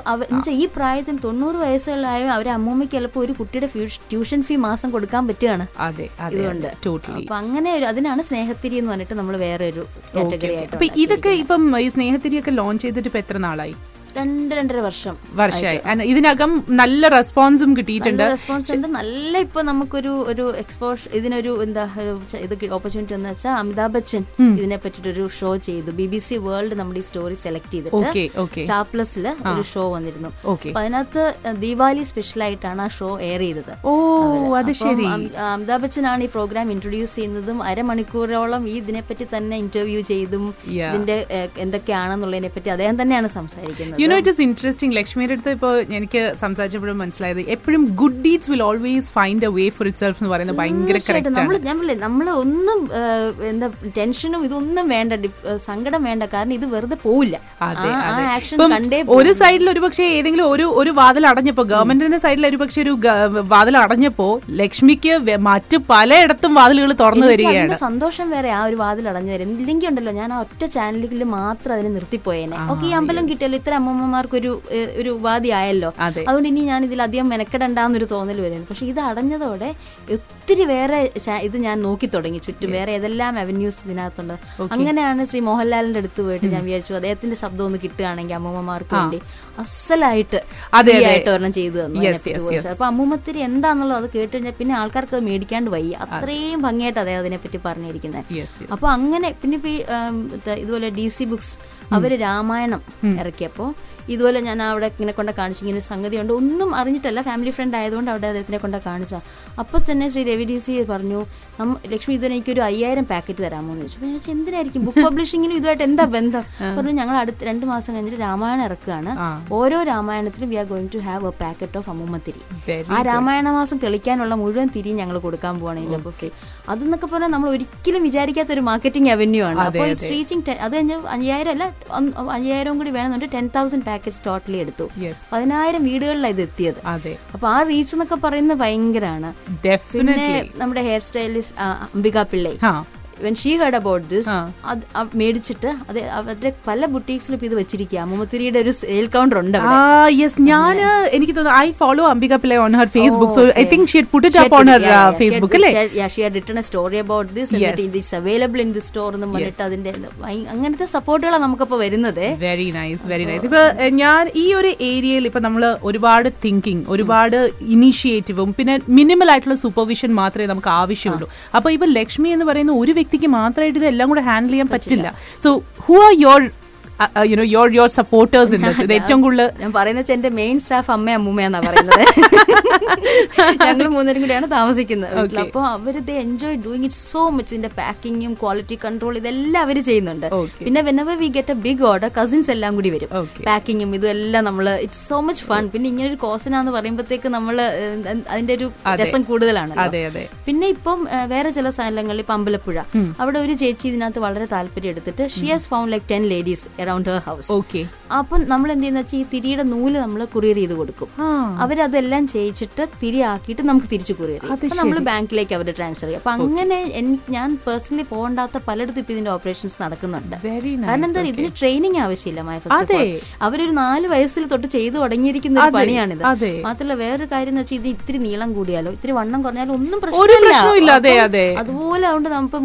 ഈ പ്രായത്തിൽ തൊണ്ണൂറ് വയസ്സുകളായ അവരെ അമ്മൂമ്മയ്ക്ക് ചിലപ്പോൾ ഒരു കുട്ടിയുടെ ഫീ ട്യൂഷൻ ഫീ മാസം കൊടുക്കാൻ പറ്റുകയാണ്. ഇതുകൊണ്ട്. അപ്പൊ അങ്ങനെ ഒരു അതിനാണ് സ്നേഹത്തിരി എന്ന് പറഞ്ഞിട്ട് നമ്മൾ വേറെ ഒരു കാറ്റഗറി ആയിട്ട് ഇതൊക്കെ ഇപ്പം ഈ സ്നേഹത്തിരിയൊക്കെ ലോഞ്ച് ചെയ്തിട്ട് ഇപ്പൊ എത്ര നാളായി? രണ്ട് രണ്ടര വർഷം വർഷമായി ഇതിനകം നല്ല റെസ്പോൺസും കിട്ടിയിട്ടുണ്ട്. റെസ്പോൺസ് ഉണ്ട്. നല്ല ഇപ്പൊ നമുക്കൊരു ഒരു എക്സ്പോഷ് ഇതിനൊരു എന്താ ഒരു ഇത് ഓപ്പർച്യൂണിറ്റി എന്ന് വെച്ചാൽ അമിതാഭ് ബച്ചൻ ഇതിനെ പറ്റിയിട്ടൊരു ഷോ ചെയ്തു. ബി ബി സി വേൾഡ് നമ്മുടെ ഈ സ്റ്റോറി സെലക്ട് ചെയ്തിട്ട് Okay, okay. സ്റ്റാർ പ്ലസിൽ ഒരു ഷോ വന്നിരുന്നു. അപ്പൊ അതിനകത്ത് ദീപാവലി സ്പെഷ്യൽ ആയിട്ടാണ് ആ ഷോ എയർ ചെയ്തത്. ഓ അത് ശരി. അമിതാഭ് ബച്ചനാണ് ഈ പ്രോഗ്രാം ഇൻട്രൊഡ്യൂസ് ചെയ്യുന്നതും അരമണിക്കൂറോളം ഈ ഇതിനെപ്പറ്റി തന്നെ ഇന്റർവ്യൂ ചെയ്തും ഇതിന്റെ എന്തൊക്കെയാണെന്നുള്ളതിനെ പറ്റി അദ്ദേഹം തന്നെയാണ് സംസാരിക്കുന്നത്. You know it is interesting ലക്ഷ്മിയുടെ അടുത്ത് ഇപ്പോൾ എനിക്ക് സംസാരിച്ചപ്പോഴും മനസ്സിലായത് എപ്പോഴും good deeds will always find a way for itself എന്ന് പറയുന്നത് ഭയങ്കര കറക്റ്റ് നമ്മൾ ഒന്നും എന്താ ടെൻഷനും ഇതൊന്നും വേണ്ട സങ്കടം വേണ്ട. കാരണം ഇത് വെറുതെ പോവില്ല. ഒരു സൈഡിൽ ഒരു പക്ഷേ ഏതെങ്കിലും ഒരു ഒരു വാതിൽ അടഞ്ഞപ്പോ ഗവൺമെന്റിന്റെ സൈഡിൽ ഒരു പക്ഷേ ഒരു വാതിൽ അടഞ്ഞപ്പോ ലക്ഷ്മിക്ക് മറ്റു പലയിടത്തും വാതിലുകൾ തുറന്നു തരികയാണ്. സന്തോഷം വേറെ ആ ഒരു വാതിൽ അടഞ്ഞു തരും. ഇല്ലെങ്കിൽ ഉണ്ടല്ലോ ഞാൻ ആ ഒറ്റ ചാനലിൽ മാത്രം അതിനെ നിർത്തിപ്പോയേനെ. ഓക്കെ ഈ അമ്പലം കിട്ടിയല്ലോ ഇത്ര അമ്മമ്മമാർക്ക് ഏഹ്, ഒരു ഉപാധി ആയല്ലോ. അതുകൊണ്ട് ഇനി ഞാൻ ഇതിൽ അധികം മെനക്കെടണ്ടെന്നൊരു തോന്നൽ വരുന്നു. പക്ഷെ ഇത് അടഞ്ഞതോടെ ഒത്തിരി വേറെ ഇത് ഞാൻ നോക്കി തുടങ്ങി. ചുറ്റും വേറെ ഏതെല്ലാം അവന്യൂസ് ഇതിനകത്തുണ്ട്. അങ്ങനെയാണ് ശ്രീ മോഹൻലാലിന്റെ അടുത്ത് പോയിട്ട് ഞാൻ വിചാരിച്ചു അദ്ദേഹത്തിന്റെ ശബ്ദം ഒന്ന് കിട്ടുകയാണെങ്കിൽ അമ്മൂമ്മമാർക്ക് വേണ്ടി അസലായിട്ട് ആയിട്ട് ഒരെണ്ണം ചെയ്തു തന്നു. അപ്പൊ അമ്മൂമ്മത്തിരി എന്താണെന്നുള്ളത് അത് കേട്ട് കഴിഞ്ഞാൽ പിന്നെ ആൾക്കാർക്ക് അത് മേടിക്കാണ്ട് വയ്യ. അത്രയും ഭംഗിയായിട്ട് അദ്ദേഹം അതിനെപ്പറ്റി പറഞ്ഞിരിക്കുന്നത്. അപ്പൊ അങ്ങനെ പിന്നെ ഇതുപോലെ ഡി സി ബുക്സ് അവർ രാമായണം ഇറക്കിയപ്പോൾ ഇതുപോലെ ഞാൻ അവിടെ ഇങ്ങനെ കൊണ്ട് കാണിച്ചു ഇങ്ങനെ ഒരു സംഗതിയുണ്ട്. ഒന്നും അറിഞ്ഞിട്ടല്ല ഫാമിലി ഫ്രണ്ട് ആയതുകൊണ്ട് അവിടെ അദ്ദേഹത്തിനെ കൊണ്ട് കാണിച്ച അപ്പോൾ തന്നെ ശ്രീ രവി ഡി സി പറഞ്ഞു "നമ്മ- ലക്ഷ്മി ഇതിന് എനിക്കൊരു അയ്യായിരം പാക്കറ്റ് തരാമോ എന്ന് ചോദിച്ചു ഞാൻ എന്തിനായിരിക്കും? ബുക്ക് പബ്ലിഷിങ്ങിനും ഇതുമായിട്ട് എന്താ ബന്ധം? പറഞ്ഞു ഞങ്ങൾ അടുത്ത രണ്ട് മാസം കഴിഞ്ഞിട്ട് രാമായണം ഇറക്കുകയാണ്. ഓരോ രാമായണത്തിനും we are going to have a packet of Ammoommathiri ആ രാമായണ മാസം തെളിക്കാനുള്ള മുഴുവൻ തിരി ഞങ്ങൾ കൊടുക്കാൻ പോവാണ്. ഫ്രീ അതെന്നൊക്കെ പറഞ്ഞാൽ നമ്മൾ ഒരിക്കലും വിചാരിക്കാത്ത ഒരു മാർക്കറ്റിംഗ് അവന്യൂ ആണ് അപ്പോൾ ഇറ്റ്സ് റീച്ചിങ് അത് കഴിഞ്ഞ് അയ്യായിരം അല്ല അയ്യായിരം കൂടി വേണമെന്നുണ്ട്. ടെൻ തൗസൻഡ് പാക്കറ്റ്സ് ടോട്ടലി എടുത്തു. പതിനായിരം വീടുകളിലാണ് ഇത് എത്തിയത്. അപ്പോൾ അപ്പൊ ആ റീച്ച് എന്നൊക്കെ പറയുന്നത് ഭയങ്കരമാണ് പിന്നെ നമ്മുടെ hair stylist Ambika Pillai. When she heard about this. അത് മേടിച്ചിട്ട് അത് അവരുടെ പല ബുട്ടീക്സിലും ഇത് വെച്ചിരിക്കുക മുമ്മത്തിരിയുടെ ഒരു സെയിൽ കൗണ്ടർ ഉണ്ട് യെസ് ഞാൻ എനിക്ക് തോന്നുന്നു I follow Ambika Pillai on her Facebook so I think she had put it on she Facebook അല്ലേ she had- yeah, written a written a story about this is available in available in എന്ന് പറഞ്ഞിട്ട് അതിന്റെ അങ്ങനത്തെ അങ്ങനത്തെ സപ്പോർട്ടുകളാണ് നമുക്കിപ്പോ വരുന്നത്. Very nice very nice ഇപ്പൊ ഞാൻ ഈ ഒരു ഏരിയയിൽ ഇപ്പൊ നമ്മൾ ഒരുപാട് തിങ്കിങ് ഒരുപാട് ഇനീഷ്യേറ്റീവും പിന്നെ മിനിമൽ ആയിട്ടുള്ള സൂപ്പർവിഷൻ മാത്രമേ നമുക്ക് ആവശ്യമുള്ളൂ. അപ്പൊ ഇപ്പൊ ലക്ഷ്മി എന്ന് പറയുന്ന ഒരു വ്യക്തിക്ക് മാത്രമായിട്ട് ഇതെല്ലാം കൂടെ ഹാൻഡിൽ ചെയ്യാൻ പറ്റില്ല. So who are your you know your your supporters in ഇത് ഏറ്റവും കൂടുതൽ ഞാൻ പറയുന്നത് എന്റെ മെയിൻ സ്റ്റാഫ് അമ്മ അമ്മൂമ്മയെന്നാ പറയുന്നത്. ഞങ്ങൾ മൂന്നേരും കൂടിയാണ് താമസിക്കുന്നത് വീട്ടിൽ. അപ്പൊ അവർ enjoy doing it so much ഇതിന്റെ പാക്കിങ്ങും ക്വാളിറ്റി കൺട്രോൾ ഇതെല്ലാം അവർ ചെയ്യുന്നുണ്ട്. പിന്നെ whenever we get a big order cousins എല്ലാം കൂടി വരും. പാക്കിങ്ങും ഇതും എല്ലാം നമ്മൾ ഇറ്റ്സ് സോ മച്ച് ഫൺ പിന്നെ ഇങ്ങനെ ഒരു കോസിനാന്ന് പറയുമ്പോഴത്തേക്ക് നമ്മൾ അതിന്റെ ഒരു. രസം കൂടുതലാണ് പിന്നെ ഇപ്പം വേറെ ചില സ്ഥലങ്ങളിൽ ഇപ്പം അമ്പലപ്പുഴ. അവിടെ ഒരു ചേച്ചി ഇതിനകത്ത് വളരെ താല്പര്യം എടുത്തിട്ട് she has found like ten ladies around her house okay അപ്പം നമ്മൾ എന്ത് ചെയ്യുന്ന വെച്ചാൽ ഈ തിരിയുടെ നൂൽ നമ്മൾ കൊറിയർ ചെയ്ത് കൊടുക്കും. അവരതെല്ലാം ചെയ്യിച്ചിട്ട് തിരി ആക്കിയിട്ട് നമുക്ക് തിരിച്ചു കൊറിയർ ചെയ്യും. നമ്മൾ ബാങ്കിലേക്ക് അവർ ട്രാൻസ്ഫർ ചെയ്യും. അപ്പൊ അങ്ങനെ ഞാൻ പേഴ്സണലി പോകണ്ടാത്ത പലയിടത്തും ഇപ്പൊ ഇതിന്റെ ഓപ്പറേഷൻസ് നടക്കുന്നുണ്ട്. കാരണം എന്താ ഇതിന് ട്രെയിനിങ് ആവശ്യമില്ല മൈ ഫസ്റ്റ്. അവരൊരു നാല് വയസ്സിൽ തൊട്ട് ചെയ്തു തുടങ്ങിയിരിക്കുന്ന ഒരു പണിയാണിത്. മാത്രമല്ല വേറൊരു കാര്യം എന്ന് വെച്ചാൽ ഇത് ഇത്തിരി നീളം കൂടിയാലോ? ഇത്തിരി വണ്ണം കുറഞ്ഞാലോ? ഒന്നും പ്രശ്നമില്ല. അതുപോലെ അതുകൊണ്ട് നമുക്ക്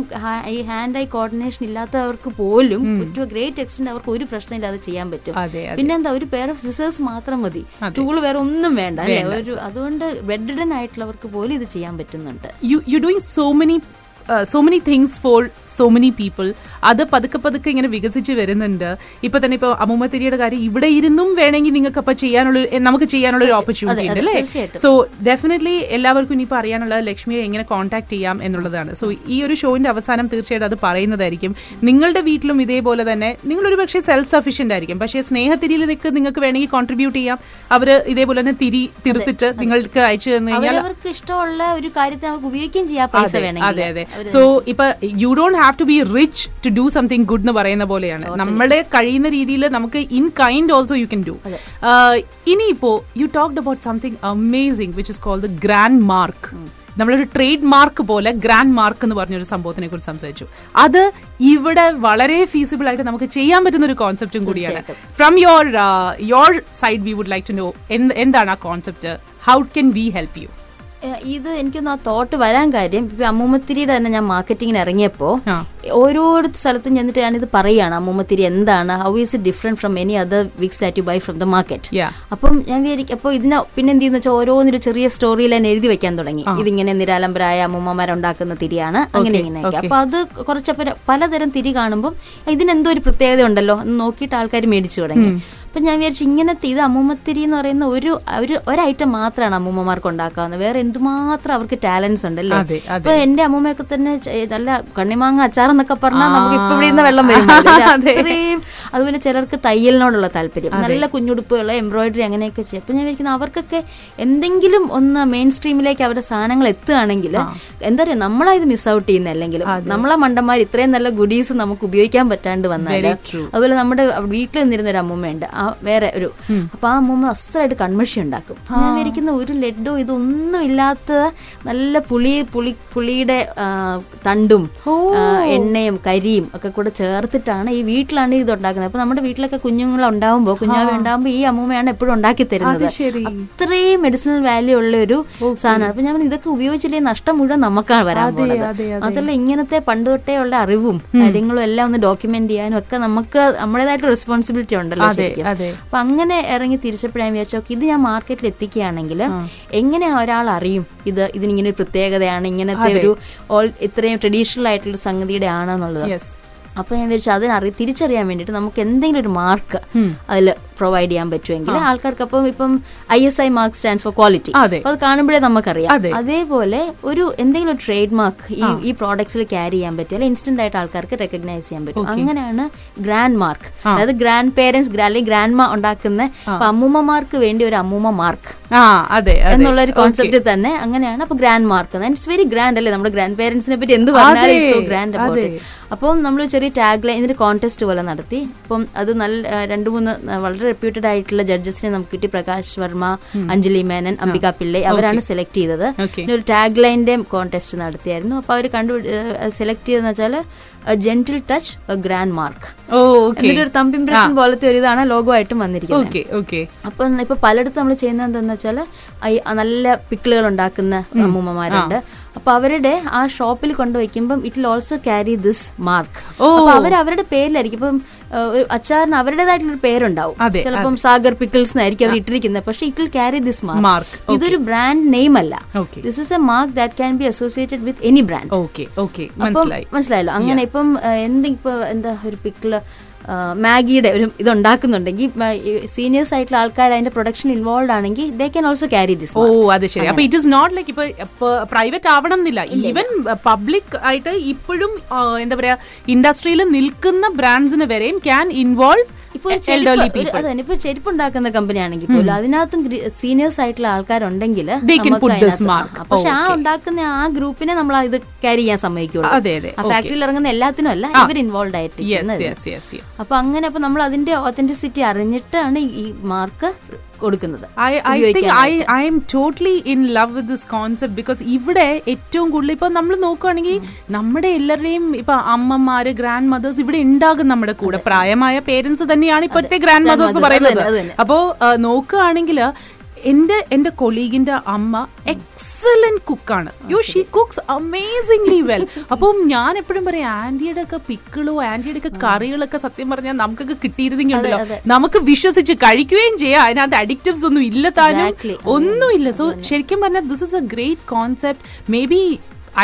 ഈ ഹാൻഡ് ഐ കോർഡിനേഷൻ ഇല്ലാത്തവർക്ക് പോലും ടു ഗ്രേറ്റ് എക്സ്റ്റെന്റ് അവർക്ക് ഒരു പ്രശ്നമില്ലാതെ ചെയ്യാൻ പറ്റും. അതെ അതെ. പിന്നെ എന്താ ഒരു പെയർ ഓഫ് സിസേഴ്സ് മാത്രം മതി. ടൂൾ വേറെ ഒന്നും വേണ്ട അല്ലേ? ഒരു അതുകൊണ്ട് ബെഡ്ഡൻ ആയിട്ടുള്ളവർക്ക് പോലും ഇത് ചെയ്യാൻ പറ്റുന്നുണ്ട്. You you doing so many so many things for so many people people. അത് പതുക്കെ പതുക്കെ ഇങ്ങനെ വികസിച്ച് വരുന്നുണ്ട്. ഇപ്പൊ തന്നെ ഇപ്പൊ അമ്മൂമ്മത്തിരിയുടെ കാര്യം ഇവിടെ ഇരുന്നും വേണമെങ്കിൽ നിങ്ങൾക്ക് അപ്പൊ ചെയ്യാനുള്ള നമുക്ക് ചെയ്യാനുള്ള ഒരു ഓപ്പർച്യൂണിറ്റി ഉണ്ട് അല്ലേ? സോ ഡെഫിനറ്റ്ലി എല്ലാവർക്കും ഇനിയിപ്പോൾ അറിയാനുള്ളത് ലക്ഷ്മിയെ എങ്ങനെ കോൺടാക്ട് ചെയ്യാം എന്നുള്ളതാണ്. സോ ഈ ഒരു ഷോയിന്റെ അവസാനം തീർച്ചയായിട്ടും അത് പറയുന്നതായിരിക്കും. നിങ്ങളുടെ വീട്ടിലും ഇതേപോലെ തന്നെ നിങ്ങളൊരു പക്ഷേ സെൽഫ് സഫീഷ്യന്റ് ആയിരിക്കും. പക്ഷേ സ്നേഹത്തിരിയിൽ നിൽക്ക് നിങ്ങൾക്ക് വേണമെങ്കിൽ കോൺട്രിബ്യൂട്ട് ചെയ്യാം. അവർ ഇതേപോലെ തന്നെ തിരി തിരുത്തിട്ട് നിങ്ങൾക്ക് അയച്ചു തന്നു കഴിഞ്ഞാൽ ഇഷ്ടമുള്ള ഒരു കാര്യത്തെ അവർക്ക് ഉപയോഗിക്കുകയും ചെയ്യാം പൈസ വേണമെങ്കിൽ. അതെ അതെ. സോ ഇപ്പൊ you don't have to be rich to do something good എന്ന് പറയുന്ന പോലെയാണ്. നമ്മളെ കഴിയുന്ന രീതിയിൽ നമുക്ക് in kind also you can do ഇനിയിപ്പോ you talked about something amazing which is call the grand mark നമ്മളൊരു ട്രേഡ് മാർക്ക് പോലെ ഗ്രാൻഡ് മാർക്ക് എന്ന് പറഞ്ഞൊരു സംഭവത്തിനെ കുറിച്ച് സംസാരിച്ചു. അത് ഇവിടെ വളരെ ഫീസിബിൾ ആയിട്ട് നമുക്ക് ചെയ്യാൻ പറ്റുന്ന ഒരു കോൺസെപ്റ്റും കൂടിയാണ്. From your your side we would like to know എന്താണ് ആ concept how can we help you ഇത് എനിക്കൊന്ന് ആ തോട്ട് വരാൻ കാര്യം. ഇപ്പൊ അമ്മൂമ്മത്തിരിയുടെ തന്നെ ഞാൻ മാർക്കറ്റിങ്ങിന് ഇറങ്ങിയപ്പോ ആ. ഓരോ സ്ഥലത്തും ചെന്നിട്ട് ഞാനിത് പറയുകയാണ് അമ്മൂമ്മത്തിരി എന്താണ്? How is it different from any other wicks at you buy from the market. അപ്പം ഞാൻ വിചാരിക്കും അപ്പോൾ ഇതിനെ പിന്നെ എന്ത് ചെയ്യുന്ന വെച്ചാൽ ഓരോന്നൊരു ചെറിയ സ്റ്റോറിയിൽ തന്നെ എഴുതി വെക്കാൻ തുടങ്ങി. ഇതിങ്ങനെ നിരാലംബരായ അമ്മൂമ്മമാരുണ്ടാക്കുന്ന തിരിയാണ്. അങ്ങനെ ഇങ്ങനെ ഇങ്ങനെയൊക്കെ. അപ്പൊ അത് കുറച്ചപ്പോൾ പലതരം തിരി കാണുമ്പോൾ ഇതിനെന്തോ ഒരു പ്രത്യേകത ഉണ്ടല്ലോ എന്ന് നോക്കിയിട്ട് ആൾക്കാർ മേടിച്ചു തുടങ്ങി. അപ്പൊ ഞാൻ വിചാരിച്ചു ഇങ്ങനത്തെ ഇത് അമ്മൂമ്മത്തിരി എന്ന് പറയുന്ന ഒരു ഒരു ഒരൈറ്റം മാത്രമാണ് അമ്മൂമ്മമാർക്ക് ഉണ്ടാക്കാവുന്നത്. വേറെ എന്തുമാത്രം അവർക്ക് ടാലൻസ് ഉണ്ടല്ലേ. ഇപ്പൊ എന്റെ അമ്മൂമ്മയൊക്കെ തന്നെ നല്ല കണ്ണിമാങ്ങ അച്ചാർ എന്നൊക്കെ പറഞ്ഞാൽ നമുക്ക് ഇപ്പൊ ഇവിടെ വെള്ളം വരും. അത്രയും അതുപോലെ ചിലർക്ക് തയ്യലിനോടുള്ള താല്പര്യം നല്ല കുഞ്ഞുടുപ്പുകൾ എംബ്രോയിഡറി അങ്ങനെയൊക്കെ ചെയ്യും. അപ്പൊ ഞാൻ വിചാരിക്കുന്നത് അവർക്കൊക്കെ എന്തെങ്കിലും ഒന്ന് മെയിൻ സ്ട്രീമിലേക്ക് അവരുടെ സാധനങ്ങൾ എത്തുകയാണെങ്കിൽ എന്താ പറയുക നമ്മളാ ഇത് മിസ് ഔട്ട് ചെയ്യുന്ന അല്ലെങ്കിൽ നമ്മളെ മണ്ടന്മാർ ഇത്രയും നല്ല ഗുഡീസ് നമുക്ക് ഉപയോഗിക്കാൻ പറ്റാണ്ട് വന്നാൽ. അതുപോലെ നമ്മുടെ വീട്ടിൽ നിന്നിരുന്ന ഒരു അമ്മൂമ്മയുണ്ട്. ആ വേറെ ഒരു അപ്പൊ ആ അമ്മൂമ്മ അസ്ത്രമായിട്ട് കൺമഷി ഉണ്ടാക്കും. ഞാൻ ഒരു ലഡ്ഡു ഇതൊന്നും ഇല്ലാത്ത നല്ല പുളി പുളി പുളിയുടെ തണ്ടും എണ്ണയും കരിയും ഒക്കെ കൂടെ ചേർത്തിട്ടാണ് ഈ വീട്ടിലാണ് ഇത് ഉണ്ടാക്കുന്നത്. അപ്പൊ നമ്മുടെ വീട്ടിലൊക്കെ കുഞ്ഞുങ്ങൾ ഉണ്ടാവുമ്പോൾ കുഞ്ഞാവി ഉണ്ടാവുമ്പോൾ ഈ അമ്മൂമ്മയാണ് എപ്പോഴും ഉണ്ടാക്കി തരുന്നത്. അത്രയും മെഡിസിനൽ വാല്യൂ ഉള്ള ഒരു സാധനമാണ്. അപ്പൊ ഞാൻ ഇതൊക്കെ ഉപയോഗിച്ചില്ലേ നഷ്ടം മുഴുവൻ നമുക്കാണ് വരാൻ പോകുന്നത്. മാത്രമല്ല ഇങ്ങനത്തെ പണ്ട് തൊട്ടേ ഉള്ള അറിവും കാര്യങ്ങളും എല്ലാം ഒന്ന് ഡോക്യുമെന്റ് ചെയ്യാനും ഒക്കെ നമുക്ക് നമ്മുടേതായിട്ട് റെസ്പോൺസിബിലിറ്റി ഉണ്ടല്ലോ ശരിക്കും. അപ്പൊ അങ്ങനെ ഇറങ്ങി തിരിച്ചപ്പോഴാണ് വിചാരിച്ചു "ഓക്കേ, ഇത് ഞാൻ മാർക്കറ്റിൽ എത്തിക്കുകയാണെങ്കിൽ എങ്ങനെ ഒരാൾ അറിയും ഇത് ഇതിനിങ്ങനെ ഒരു പ്രത്യേകതയാണ് ഇങ്ങനത്തെ ഒരു ഓൾ ഇത്രയും ട്രഡീഷണൽ ആയിട്ടുള്ള സംഗതിയുടെ ആണെന്നുള്ളത്? അപ്പോൾ അപ്പൊ ഞാൻ വിചാരിച്ചു അതിനറി തിരിച്ചറിയാൻ വേണ്ടിയിട്ട് നമുക്ക് എന്തെങ്കിലും ഒരു മാർക്ക് അതിൽ പ്രൊവൈഡ് ചെയ്യാൻ പറ്റുമെങ്കിൽ ആൾക്കാർക്ക് അപ്പം ഇപ്പം I S I mark stands for quality അതെ. കാണുമ്പോഴേ നമുക്കറിയാം. അതേപോലെ ഒരു എന്തെങ്കിലും ട്രേഡ് മാർക്ക് ഈ ഈ പ്രോഡക്ട്സിൽ ക്യാരി ചെയ്യാൻ പറ്റിയാൽ ഇൻസ്റ്റന്റ് ആയിട്ട് ആൾക്കാർക്ക് റെക്കഗ്നൈസ് ചെയ്യാൻ പറ്റും. അങ്ങനെയാണ് ഗ്രാൻഡ് മാർക്ക് അതായത് ഗ്രാൻഡ് പേരൻസ് അല്ലെങ്കിൽ ഗ്രാൻഡ് മാ ഉണ്ടാക്കുന്ന അമ്മൂമ്മമാർക്ക് വേണ്ടി ഒരു അമ്മൂമ്മ മാർക്ക് എന്നുള്ള ഒരു കോൺസെപ്റ്റ് തന്നെ അങ്ങനെയാണ് അപ്പൊ grand mark it's very grand അല്ലേ? നമ്മുടെ ഗ്രാൻഡ് പേരൻസിനെ പറ്റി എന്ത് പറഞ്ഞാലും സോ ഗ്രാൻഡ്. അപ്പം നമ്മൾ ചെറിയ ടാഗ് ലൈൻ ഇതിന്റെ കോൺടെസ്റ്റ് പോലെ നടത്തി. അപ്പം അത് നല്ല രണ്ട് മൂന്ന് വളരെ റെപ്യൂട്ടഡ് ആയിട്ടുള്ള ജഡ്ജസിനെ നമുക്ക് കിട്ടി. പ്രകാശ് വർമ്മ അഞ്ജലി മേനൻ അംബിക പിള്ളൈ അവരാണ് സെലക്ട് ചെയ്തത്. പിന്നെ ഒരു ടാഗ് ലൈന്റെ കോൺടെസ്റ്റ് നടത്തിയായിരുന്നു. അപ്പൊ അവർ കണ്ടു സെലക്ട് ചെയ്തെന്ന് വെച്ചാൽ ജെന്റിൽ ടച്ച് ഗ്രാൻഡ് മാർക്ക് എന്നിട്ട് ഒരു തമ്പ് ഇംപ്രഷൻ പോലത്തെ ഒരു ഇതാണ് ലോഗോ ആയിട്ടും വന്നിരിക്കുന്നത് അപ്പം ഇപ്പൊ പലയിടത്തും നമ്മൾ ചെയ്യുന്നത് എന്താണെന്ന് വെച്ചാൽ നല്ല പിക്കിളുകൾ ഉണ്ടാക്കുന്ന അമ്മൂമ്മമാരുണ്ട്. അപ്പൊ അവരുടെ ആ ഷോപ്പിൽ കൊണ്ടുവയ്ക്കുമ്പം it will also carry this mark അപ്പോൾ അവർ അവരുടെ പേരിലായിരിക്കും. ഇപ്പം അച്ചാറിന് അവരുടേതായിട്ടുള്ള പേരുണ്ടാവും. ചിലപ്പം സാഗർ പിക്കിൾസ് എന്നായിരിക്കും അവർ ഇട്ടിരിക്കുന്നത്. പക്ഷെ it will carry this mark ഇതൊരു ബ്രാൻഡ് നെയിം അല്ല. This is a mark that can be associated with any brand മനസ്സിലായല്ലോ. അങ്ങനെ ഇപ്പം എന്തെങ്കിലും ഇപ്പൊ എന്താ ഒരു പിക്കിൾ മാഗിയുടെ ഒരു ഇത് ഉണ്ടാക്കുന്നുണ്ടെങ്കിൽ സീനിയേഴ്സ് ആയിട്ടുള്ള ആൾക്കാർ അതിന്റെ പ്രൊഡക്ഷൻ ഇൻവോൾവ് ആണെങ്കിൽ they can also carry this oh അത് ശരി. അപ്പൊ ഇറ്റ് ഇസ് നോട്ട് ലൈക്ക് ഇപ്പൊ പ്രൈവറ്റ് ആവണം എന്നില്ല. ഈവൻ പബ്ലിക് ആയിട്ട് ഇപ്പോഴും എന്താ പറയാ ഇൻഡസ്ട്രിയിൽ നിൽക്കുന്ന ബ്രാൻഡ്സിന് വരെയും ക്യാൻ ഇൻവോൾവ് ഇപ്പൊ ഒരു എൽഡർലി ചെരുപ്പ് അതന്നെ ഇപ്പൊ ചെരുപ്പ് ഉണ്ടാക്കുന്ന കമ്പനി ആണെങ്കിൽ പോലും അതിനകത്തും സീനിയേഴ്സ് ആയിട്ടുള്ള ആൾക്കാരുണ്ടെങ്കിൽ. പക്ഷെ ആ ഉണ്ടാക്കുന്ന ആ ഗ്രൂപ്പിനെ നമ്മൾ ഇത് ക്യാരി ചെയ്യാൻ സമ്മതിക്കുള്ളൂ. ആ. ഫാക്ടറിയിൽ ഇറങ്ങുന്ന എല്ലാത്തിനും അല്ല ഇവർ ഇൻവോൾവ് ആയിട്ട് അപ്പൊ അങ്ങനെ അപ്പൊ നമ്മൾ അതിന്റെ ഓതന്റിസിറ്റി അറിഞ്ഞിട്ടാണ് ഈ മാർക്ക് കൊടുക്കുന്നത്. I I think I I am totally in love with this concept because ഇവിടെ ഏറ്റവും കൂടുതൽ ഇപ്പൊ നമ്മൾ നോക്കുകയാണെങ്കിൽ നമ്മുടെ എല്ലാവരുടെയും ഇപ്പൊ അമ്മമാര് ഗ്രാൻഡ് മദേഴ്സ് ഇവിടെ ഉണ്ടാകും നമ്മുടെ കൂടെ. പ്രായമായ പേരൻസ് തന്നെയാണ് ഇപ്പോഴത്തെ ഗ്രാൻഡ് മദേഴ്സ് പറയുന്നത്. അപ്പോ നോക്കുകയാണെങ്കിൽ എന്റെ എന്റെ കൊളീഗിന്റെ അമ്മ excellent കുക്കാണ് you she cooks amazingly well അപ്പം ഞാൻ എപ്പോഴും പറയും ആന്റിയുടെ ഒക്കെ പിക്കിളോ ആന്റിയുടെ ഒക്കെ കറികളൊക്കെ സത്യം പറഞ്ഞാൽ നമുക്കൊക്കെ കിട്ടിയിരുന്നെങ്കിൽ ഉണ്ടല്ലോ നമുക്ക് വിശ്വസിച്ച് കഴിക്കുകയും ചെയ്യാം. അതിനകത്ത് അഡിക്റ്റീവ്സ് ഒന്നും ഇല്ല താനും. ഒന്നുമില്ല. സോ ശരിക്കും പറഞ്ഞാൽ this is a great concept maybe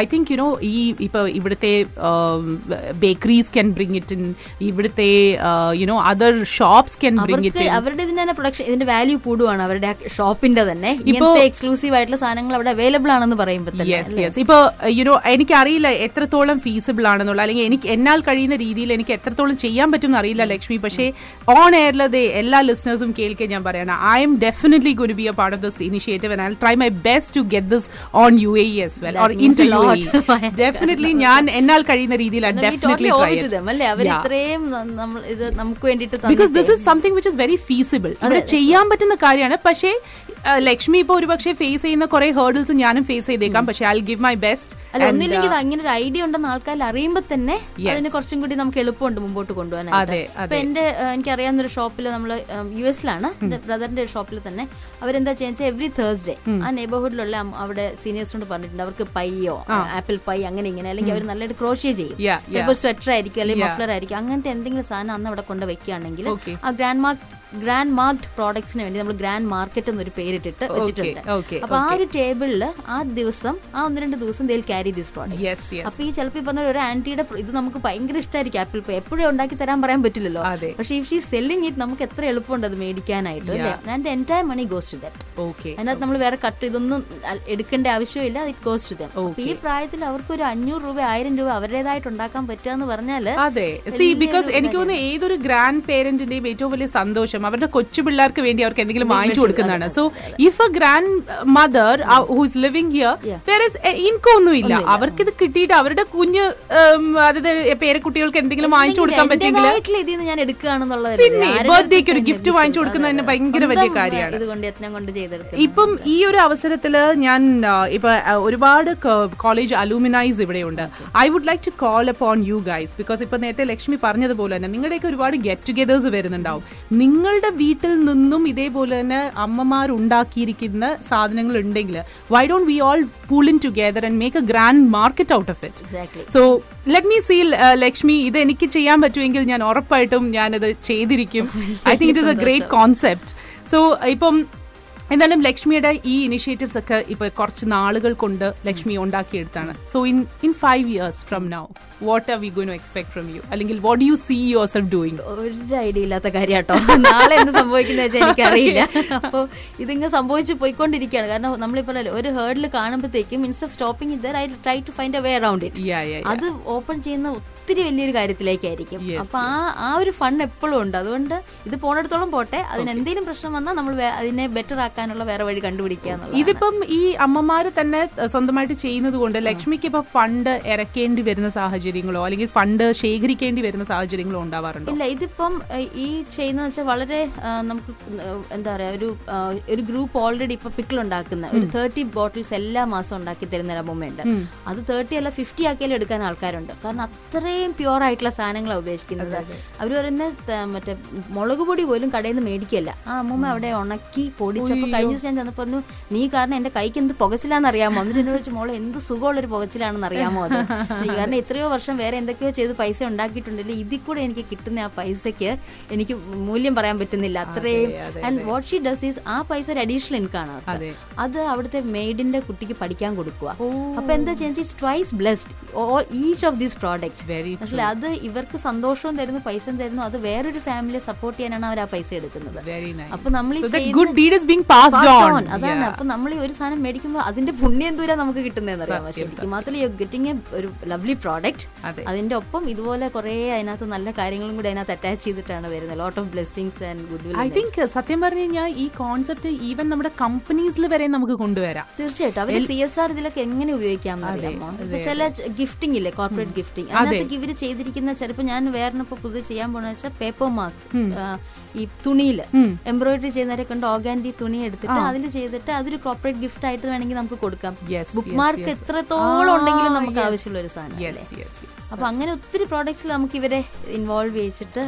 I think you know ഈ ഇപ്പോൾ ഇവിടുത്തെ bakeries can bring it in ഇവിടുത്തെ you know other shops can bring it അവരുടെ ഇതിന്റെ തന്നെ പ്രൊഡക്ഷൻ ഇതിന്റെ വാല്യൂ കൂടുവാണ് അവരുടെ ഷോപ്പിന്റെ തന്നെ. ഇപ്പോൾ എക്സ്ക്ലൂസീവ് ആയിട്ടുള്ള സാധനങ്ങൾ അവിടെ അവൈലബിൾ ആണെന്ന് പറയുമ്പോൾ യെസ് യെസ് ഇപ്പോൾ യുനോ എനിക്കറിയില്ല എത്രത്തോളം ഫീസിബിൾ ആണെന്നുള്ള അല്ലെങ്കിൽ എനിക്ക് എന്നാൽ കഴിയുന്ന രീതിയിൽ എനിക്ക് എത്രത്തോളം ചെയ്യാൻ പറ്റും എന്ന് അറിയില്ല ലക്ഷ്മി. പക്ഷേ ഓൺ എയറിലത് എല്ലാ ലിസണേഴ്സും കേൾക്കാൻ ഞാൻ പറയണം. I am definitely gonna be a part of this initiative and I try my best to get this on you as well or in to you. Definitely ഞാൻ എന്നാൽ കഴിയുന്ന രീതിയിൽ because this is something which is very feasible അവിടെ ചെയ്യാൻ പറ്റുന്ന കാര്യമാണ്. പക്ഷേ ലക്ഷ്മി ഇപ്പൊ ഒരുപക്ഷെ ഫേസ് ചെയ്യുന്ന കുറെ ഹേർഡിൽസ് ഞാനും ഫേസ് ചെയ്തേക്കാം. പക്ഷെ ഐ ഗിവ് മൈ ബെസ്റ്റ് അല്ല ഒന്നില്ലെങ്കിൽ അങ്ങനെ ഒരു ഐഡിയ ഉണ്ടെന്ന് ആൾക്കാർ അറിയുമ്പോൾ തന്നെ. അതിന് കുറച്ചും കൂടി നമുക്ക് എളുപ്പമുണ്ട് മുമ്പോട്ട് അതെ, അപ്പൊ എന്റെ എനിക്കറിയാവുന്ന ഒരു ഷോപ്പിൽ നമ്മൾ യു എസിലാണ് എന്റെ ബ്രദറിന്റെ ഒരു ഷോപ്പിൽ തന്നെ. അവരെന്താ ചെയ്യുക എവറി തേഴ്സ്ഡേ ആ നെയ്ബർഹുഡിലുള്ള അവിടെ സീനിയേഴ്സിനോട് പറഞ്ഞിട്ടുണ്ട്. അവർക്ക് പൈയോ ആപ്പിൾ പൈ അങ്ങനെ ഇങ്ങനെ. അല്ലെങ്കിൽ അവർ നല്ലതായിട്ട് ക്രോഷ്യ ചെയ്യും. ചിലപ്പോൾ സ്വെറ്റർ ആയിരിക്കും അല്ലെങ്കിൽ മഫ്ലർ ആയിരിക്കും. അങ്ങനത്തെ എന്തെങ്കിലും സാധനം അന്ന് അവിടെ കൊണ്ട് വെക്കുകയാണെങ്കിൽ ആ ഗ്രാൻഡ് മാർക്ക് ഗ്രാൻഡ് മാർക്ട് പ്രോഡക്ട്സിന് വേണ്ടി നമ്മൾ ഗ്രാൻഡ് മാർക്കറ്റ് എന്നൊരു പേരിട്ടിട്ട് വെച്ചിട്ടുണ്ട്. അപ്പൊ ആ ഒരു ടേബിളിൽ ആ ദിവസം ആ ഒന്ന് രണ്ട് ദിവസം ദേ ക്യാരി ദീസ് പ്രോഡക്റ്റ് അപ്പൊ ഈ ചിലപ്പോൾ പറഞ്ഞ ഒരു ആന്റിയുടെ ഇത് നമുക്ക് ഭയങ്കര ഇഷ്ടമായിരിക്കും ആപ്പിൾ പേ എപ്പോഴും ഉണ്ടാക്കി തരാൻ പറയാൻ പറ്റില്ലല്ലോ. പക്ഷെ ഇഫ് ഷീ സെല്ലിങ് ഇത് നമുക്ക് എത്ര എളുപ്പമുണ്ട് അത് മേടിക്കാനായിട്ട് അല്ലേ? And entire money goes to okay അതിനകത്ത് നമ്മൾ വേറെ കട്ട് ഇതൊന്നും എടുക്കേണ്ട ആവശ്യമില്ല ഇറ്റ് ഗോസ് ടു ദം ഈ പ്രായത്തിൽ അവർക്ക് ഒരു അഞ്ഞൂറ് രൂപ ആയിരം രൂപ അവരുടേതായിട്ട് ഉണ്ടാക്കാൻ പറ്റുക എന്ന് പറഞ്ഞാൽ അതെ. സി ബിക്കോസ് എനിക്ക് തോന്നുന്നു ഏതൊരു ഗ്രാൻഡ് പേരന്റിന്റെയും ഏറ്റവും വലിയ സന്തോഷം അവരുടെ കൊച്ചു പിള്ളേർക്ക് വേണ്ടി അവർക്ക് എന്തെങ്കിലും വാങ്ങിച്ചു കൊടുക്കുന്നതാണ്. So if a grandmother who's living here വേറെ ഇൻകം ഒന്നുമില്ല. അവർക്ക് ഇത് കിട്ടിയിട്ട് അവരുടെ കുഞ്ഞ് അതായത് പേരക്കുട്ടികൾക്ക് എന്തെങ്കിലും വാങ്ങിച്ചു കൊടുക്കാൻ പറ്റിയെങ്കിൽ ഞാൻ എടുക്കുകയാണെന്നുള്ളത് പിന്നെ ബർത്ത്ഡേക്ക് ഒരു ഗിഫ്റ്റ് വാങ്ങിച്ചു കൊടുക്കുന്നത് തന്നെ ഭയങ്കര വലിയ കാര്യമാണ്. ഇപ്പം ഈ ഒരു അവസരത്തിൽ ഞാൻ ഇപ്പൊ ഒരുപാട് കോളേജ് അലൂമിനൈസ് ഇവിടെയുണ്ട്. I would like to call upon you guys because ഇപ്പൊ നേരത്തെ ലക്ഷ്മി പറഞ്ഞതുപോലെ തന്നെ നിങ്ങളുടെയൊക്കെ ഒരുപാട് ഗെറ്റ് ടുഗെദേഴ്സ് വരുന്നുണ്ടാവും നിങ്ങളുടെ വീട്ടിൽ നിന്നും ഇതേപോലെ തന്നെ അമ്മമാർ ഉണ്ടാക്കിയിരിക്കുന്ന സാധനങ്ങൾ ഉണ്ടെങ്കിൽ why don't we all pool in together and make a grand market out of it so let me seal Lakshmi ഇത് എനിക്ക് ചെയ്യാൻ പറ്റുമെങ്കിൽ ഞാൻ ഉറപ്പായിട്ടും ഞാനത് ചെയ്തിരിക്കും. I think it is a great concept so ഇപ്പം എന്തായാലും ലക്ഷ്മിയുടെ ഈ ഇനിഷ്യേറ്റീവ്സ് ഒക്കെ ഇപ്പൊ കുറച്ച് നാളുകൾ കൊണ്ട് Lakshmi ഉണ്ടാക്കിയെടുത്താണ്. So in in five years from now what are we going expect from you അല്ലെങ്കിൽ what you see yourself doing ഒരു ഐഡിയ ഇല്ലാത്ത കാര്യാട്ടോ. നാളെ എന്ത് സംഭവിക്കുന്ന വെച്ചാൽ എനിക്കറിയില്ല. അപ്പോൾ ഇതിങ്ങനെ സംഭവിച്ച് പോയിക്കൊണ്ടിരിക്കുകയാണ്. കാരണം നമ്മളിപ്പോൾ ഒരു hurdle കാണുമ്പോഴത്തേക്കും means of stopping either I try to find a way around it അത് ഓപ്പൺ ചെയ്യുന്ന ഒത്തിരി വലിയൊരു കാര്യത്തിലേക്കായിരിക്കും. അപ്പൊ ആ ആ ഒരു ഫണ്ട് എപ്പോഴും ഉണ്ട്. അതുകൊണ്ട് ഇത് പോണെടുത്തോളം പോട്ടെ. അതിന് എന്തെങ്കിലും പ്രശ്നം വന്നാൽ നമ്മൾ അതിനെ ബെറ്റർ ആക്കാനുള്ള വേറെ വഴി കണ്ടുപിടിക്കുക ഇതിപ്പം ഈ അമ്മമാര് തന്നെ സ്വന്തമായിട്ട് ചെയ്യുന്നത് കൊണ്ട് ലക്ഷ്മിക്ക് ഇപ്പൊ ഫണ്ട് ഇറക്കേണ്ടി വരുന്ന സാഹചര്യങ്ങളോ അല്ലെങ്കിൽ ഫണ്ട് ശേഖരിക്കേണ്ടി വരുന്ന സാഹചര്യങ്ങളോ ഉണ്ടാവാറുണ്ടോ? ഇല്ല ഇതിപ്പം ഈ ചെയ്യുന്ന വെച്ചാൽ വളരെ നമുക്ക് എന്താ പറയാ ഒരു ഒരു ഗ്രൂപ്പ് ഓൾറെഡി ഇപ്പൊ പിക്കിൾ ഉണ്ടാക്കുന്ന ഒരു തേർട്ടി ബോട്ടിൽസ് എല്ലാ മാസം ഉണ്ടാക്കി തരുന്ന ഒരു അമ്മമ്മയുണ്ട്. അത് തേർട്ടി അല്ല ഫിഫ്റ്റി ആക്കിയാലും എടുക്കാൻ ആൾക്കാരുണ്ട്. കാരണം അത്രയും പ്യുവർ ആയിട്ടുള്ള സാധനങ്ങളാണ് ഉപേക്ഷിക്കുന്നത് അവർ പറയുന്ന മറ്റേ മുളക് പൊടി പോലും കടയിൽ നിന്ന് മേടിക്കല്ല. ആ അമ്മൂമ്മ അവിടെ ഉണക്കി പൊടിച്ചപ്പോൾ കഴിഞ്ഞ ദിവസം ഞാൻ ചെന്നപ്പോൾ പറഞ്ഞു നീ കാരണം എന്റെ കൈക്ക് എന്ത് പുകച്ചിലാന്ന് അറിയാമോ? എന്നിട്ട് എന്നോട് വെച്ച് മോളെ എന്ത് സുഖമുള്ളൊരു പുകച്ചിലാണെന്ന് അറിയാമോ അത്? കാരണം എത്രയോ വർഷം വേറെ എന്തൊക്കെയോ ചെയ്ത് പൈസ ഉണ്ടാക്കിയിട്ടുണ്ടല്ലോ. ഇതിൽ കൂടെ എനിക്ക് കിട്ടുന്ന ആ പൈസയ്ക്ക് എനിക്ക് മൂല്യം പറയാൻ പറ്റുന്നില്ല അത്രയും. And what she does is ആ പൈസ ഒരു അഡീഷണൽ ഇൻകം ആണ് അതെ. അവിടുത്തെ മെയ്ഡിന്റെ കുട്ടിക്ക് പഠിക്കാൻ കൊടുക്കുക അപ്പൊ എന്താ ചെയ്യുന്നത്? Twice blessed each of these product മനസ്സിലായി അത് ഇവർക്ക് സന്തോഷവും തരുന്നു പൈസ തരുന്നു. അത് വേറൊരു ഫാമിലിയെ സപ്പോർട്ട് ചെയ്യാനാണ് അവർ ആ പൈസ എടുക്കുന്നത്. അപ്പൊ നമ്മൾ. അതാണ്. അപ്പൊ നമ്മൾ ഈ ഒരു സാധനം മേടിക്കുമ്പോൾ അതിന്റെ പുണ്യം എന്തൂരാ നമുക്ക് കിട്ടുന്നതെന്ന് അറിയാം ശരിക്കും മാത്രമല്ല യു ഗെറ്റിംഗ് എ ഒരു ലവ്ലി പ്രോഡക്റ്റ് അതെ. അതിന്റെ ഒപ്പം ഇതുപോലെ കുറെ അതിനകത്ത് നല്ല കാര്യങ്ങളും കൂടി അതിനകത്ത് അറ്റാച്ച് ചെയ്തിട്ടാണ് വരുന്നത്. Lot of blessings and goodwill I think സത്യം പറഞ്ഞു കഴിഞ്ഞാൽ ഈ കോൺസെപ്റ്റ് ഈവൻ നമ്മുടെ കമ്പനീസിൽ വരെ നമുക്ക് കൊണ്ടുവരാം. തീർച്ചയായിട്ടും. അവർ സി എസ് ആർ ഇതിലൊക്കെ എങ്ങനെ ഉപയോഗിക്കാം ചില ഗിഫ്റ്റിംഗ് ഇല്ലേ? കോർപ്പറേറ്റ് ഗിഫ്റ്റിംഗ് അതിനകത്ത് ഇവർ ചെയ്തിരിക്കുന്ന ചിലപ്പോൾ ഞാൻ വേറെ ഇപ്പൊ പുതിയ ചെയ്യാൻ പോണെന്ന് വെച്ചാൽ പേപ്പർ മാർക്സ് ഈ തുണിയിൽ എംബ്രോയിഡറി ചെയ്യുന്നവരെ കണ്ട് ഓർഗാൻഡി തുണി എടുത്തിട്ട് അതിൽ ചെയ്തിട്ട് അതൊരു കോർപ്പറേറ്റ് ഗിഫ്റ്റ് ആയിട്ട് വേണമെങ്കിൽ നമുക്ക് കൊടുക്കാം. ബുക്ക് മാർക്ക് എത്രത്തോളം ഉണ്ടെങ്കിലും നമുക്ക്. ആവശ്യമുള്ള ഒരു സാധനം യെസ് അല്ലേ? യെസ് അപ്പൊ അങ്ങനെ ഒത്തിരി പ്രോഡക്ട്സിൽ നമുക്ക് ഇവരെ ഇൻവോൾവ് ചെയ്യിച്ചിട്ട്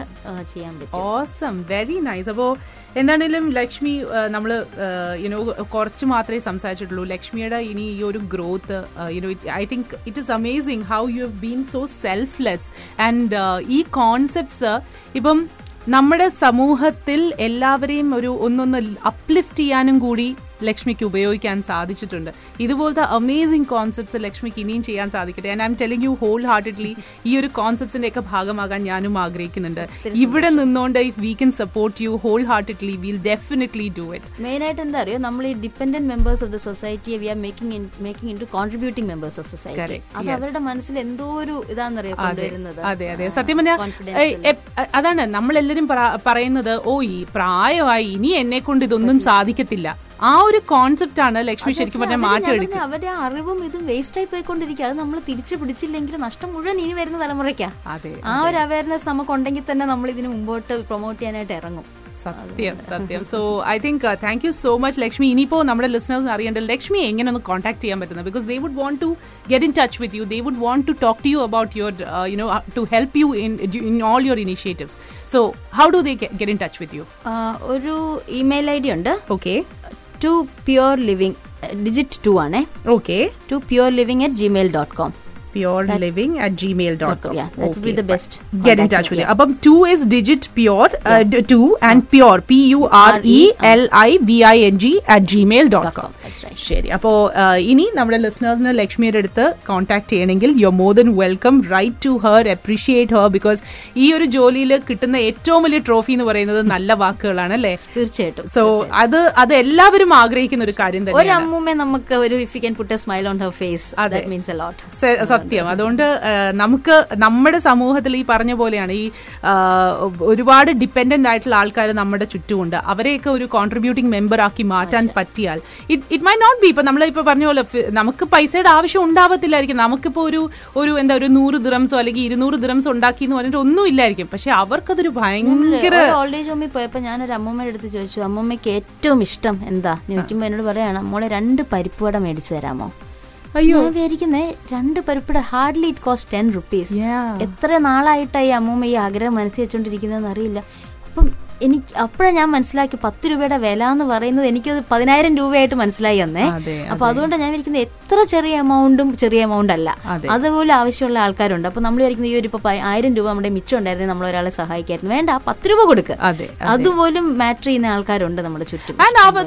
ചെയ്യാൻ പറ്റും. ഓസം വെരി നൈസ് അപ്പോൾ എന്താണെങ്കിലും ലക്ഷ്മി നമ്മൾ യുനോ കുറച്ച് മാത്രമേ സംസാരിച്ചിട്ടുള്ളൂ. ലക്ഷ്മിയുടെ ഇനി ഈ ഒരു growth you know I think it is amazing how you have been so selfless and ഈ കോൺസെപ്റ്റ്സ് ഇപ്പം നമ്മുടെ സമൂഹത്തിൽ എല്ലാവരെയും ഒരു ഒന്നൊന്ന് അപ്ലിഫ്റ്റ് ചെയ്യാനും കൂടി ലക്ഷ്മിക്ക് ഉപയോഗിക്കാൻ സാധിച്ചിട്ടുണ്ട്. ഇതുപോലത്തെ അമേസിംഗ് കോൺസെപ്റ്റ്സ് ലക്ഷ്മിക്ക് ഇനിയും ചെയ്യാൻ സാധിക്കട്ടെ. And I am telling you wholeheartedly ഈ ഒരു കോൺസെപ്റ്റ്സിന്റെ ഒക്കെ ഭാഗമാകാൻ ഞാനും ആഗ്രഹിക്കുന്നുണ്ട്. ഇവിടെ നിന്നുകൊണ്ട് if we can support you wholeheartedly will definitely do it main ആയിട്ട് എന്താ അറിയോ? നമ്മൾ ഈ dependent members of the സൊസൈറ്റിയെ we are making making into contributing members of society അത് അവരുടെ മനസ്സിൽ എന്തോ ഒരു ഇതാണെന്നറിയോ കൊണ്ടുവരുന്നത്? അതെ അതെ. സത്യം പറഞ്ഞാൽ അതാണ്. നമ്മളെല്ലാരും പറ- പറയുന്നത് ഓ ഈ പ്രായമായി ഇനി എന്നെ കൊണ്ട് ഇതൊന്നും സാധിക്കത്തില്ല. ആ ഒരു കോൺസെപ്റ്റ് ആണ് ലക്ഷ്മി ശരിക്കും പറഞ്ഞാൽ മാറ്റം എടുക്കുക. അവരുടെ അറിവും ഇതും വേസ്റ്റ് ആയി പോയിക്കൊണ്ടിരിക്കുക അത് നമ്മൾ തിരിച്ചു പിടിച്ചില്ലെങ്കിൽ നഷ്ടം മുഴുവൻ ഇനി വരുന്ന തലമുറയ്ക്കാ. അതെ ആ ഒരു അവയർനെസ് നമുക്ക് ഉണ്ടെങ്കിൽ തന്നെ നമ്മൾ ഇതിന് മുമ്പോട്ട് പ്രൊമോട്ട് ചെയ്യാനായിട്ട് ഇറങ്ങും. സത്യം സത്യം. So I think thank you so much Lakshmi. ഇനിയിപ്പോൾ നമ്മുടെ ലിസണേഴ്സ് അറിയേണ്ട ലക്ഷ്മി എങ്ങനെ ഒന്ന് കോൺടാക്ട് ചെയ്യാൻ പറ്റുന്നത്? Because they would want to get in touch with you they would want to talk to you about your you know to help you in in all your initiatives so how do they get in touch with you ഒരു email I D ഉണ്ട്. Okay two pure living digit two ആണേ. Okay two pure living at Gmail dot com best Get in contact touch with me, you. Above two is digit pure, uh, d- two and pure, P U R E L I V I N G gmail.com. That's right. ശരി അപ്പോൾ ഇനി നമ്മുടെ ലിസ്ണേഴ്സിന് ലക്ഷ്മിയുടെ അടുത്ത് contact ചെയ്യണമെങ്കിൽ you more than welcome write to her appreciate her because ഈ ഒരു ജോലിയിൽ കിട്ടുന്ന ഏറ്റവും വലിയ ട്രോഫി എന്ന് പറയുന്നത് നല്ല വാക്കുകളാണ് അല്ലേ? തീർച്ചയായിട്ടും സോ അത് അത് എല്ലാവരും ആഗ്രഹിക്കുന്ന ഒരു കാര്യം ഒരു തന്നെയാണ് അമ്മൂമ്മ നമുക്ക് ഒരു if you can put a smile on her face. That means a lot സത്യം. അതുകൊണ്ട് നമുക്ക് നമ്മുടെ സമൂഹത്തിൽ ഈ പറഞ്ഞ പോലെയാണ് ഈ ഒരുപാട് ഡിപ്പെൻഡന്റ് ആയിട്ടുള്ള ആൾക്കാർ നമ്മുടെ ചുറ്റുമുണ്ട്. അവരെയൊക്കെ ഒരു കോൺട്രിബ്യൂട്ടിംഗ് മെമ്പർ ആക്കി മാറ്റാൻ പറ്റിയാൽ it it may not be ഇപ്പം നമ്മളിപ്പോൾ പറഞ്ഞ പോലെ നമുക്ക് പൈസയുടെ ആവശ്യം ഉണ്ടാവത്തില്ലായിരിക്കും. നമുക്കിപ്പോൾ ഒരു ഒരു എന്താ ഒരു നൂറ് ദിറംസോ അല്ലെങ്കിൽ ഇരുന്നൂറ് ദിറംസോ ഉണ്ടാക്കി എന്ന് പറഞ്ഞിട്ട് ഒന്നും ഇല്ലായിരിക്കും. പക്ഷെ അവർക്കതൊരു ഭയങ്കര ഓൾഡ് ഏജ് ഹോമിൽ പോയപ്പോൾ ഞാനൊരു അമ്മൂമ്മയുടെ അടുത്ത് ചോദിച്ചു അമ്മൂമ്മയ്ക്ക് ഏറ്റവും ഇഷ്ടം എന്താ? ചോദിക്കുമ്പോൾ ചോദിക്കുമ്പോ എന്നോട് പറയാണ് മോളെ രണ്ട് പരിപ്പുവട മേടിച്ചു തരാമോ? അയ്യോ. ഞാൻ രണ്ട് പരിപ്പിട hardly it cost ten rupees. എത്ര നാളായിട്ടായി അമ്മൂമ്മ ഈ ആഗ്രഹം മനസ്സിൽ വെച്ചോണ്ടിരിക്കുന്നതെന്ന് അറിയില്ല. അപ്പം എനിക്ക് അപ്പോഴാണ് ഞാൻ മനസ്സിലാക്കി പത്ത് രൂപയുടെ വില എന്ന് പറയുന്നത് എനിക്കത് പതിനായിരം രൂപയായിട്ട് മനസ്സിലായി അന്നേ. അപ്പൊ അതുകൊണ്ട് ഞാൻ വിചാരിക്കുന്നത് എത്ര ചെറിയ എമൗണ്ടും ചെറിയ എമൗണ്ട് അല്ല അതുപോലെ ആവശ്യമുള്ള ആൾക്കാരുണ്ട്. അപ്പൊ നമ്മൾ വിചാരിക്കുന്നത് ഈ ഒരു ഇപ്പൊ പ- ആയിരം രൂപ നമ്മുടെ മിച്ചം ഉണ്ടായിരുന്നെങ്കിൽ നമ്മൾ ഒരാളെ സഹായിക്കായിരുന്നു. വേണ്ട പത്ത് രൂപ കൊടുക്കുക അതെ അതുപോലും മാറ്റർ ചെയ്യുന്ന ആൾക്കാരുണ്ട് നമ്മുടെ ചുറ്റും.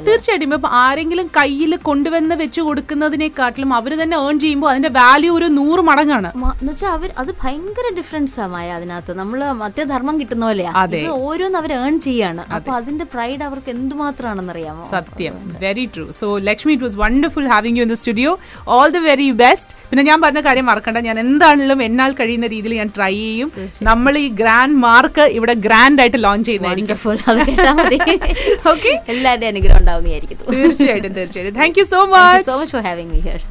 തീർച്ചയായിട്ടും ഇപ്പൊ ആരെങ്കിലും കയ്യിൽ കൊണ്ടുവന്ന് വെച്ച് കൊടുക്കുന്നതിനെക്കാട്ടിലും അവർ തന്നെ ഏൺ ചെയ്യുമ്പോൾ അതിന്റെ വാല്യൂ ഒരു നൂറ് മടങ്ങാണ്. എന്നുവെച്ചാൽ അവർ അത് ഭയങ്കര ഡിഫറൻസ് ആയ അതിനകത്ത്. നമ്മൾ മറ്റേ ധർമ്മം കിട്ടുന്ന പോലെയാ. ഇത് ഓരോന്ന് അവർ ഏൺ ചെയ്യാണ്. അപ്പൊ അതിന്റെ പ്രൈഡ് അവർക്ക് എന്തുമാത്രമാണെന്ന് അറിയാമോ സത്യം. Very true so Lakshmi it was wonderful having you in the studio all the very best പിന്നെ ഞാൻ പറഞ്ഞ കാര്യം മറക്കണ്ട. ഞാൻ എന്താണെങ്കിലും എന്നാൽ കഴിയുന്ന രീതിയിൽ ഞാൻ ട്രൈ ചെയ്യും. നമ്മൾ ഈ ഗ്രാൻഡ് മാർക്ക് ഇവിടെ ഗ്രാൻഡ് ആയിട്ട് ലോഞ്ച് ചെയ്യുന്നതായിരിക്കും. എല്ലാവരുടെയും അനുഗ്രഹം തീർച്ചയായിട്ടും തീർച്ചയായിട്ടും. Thank you so much so much for having me here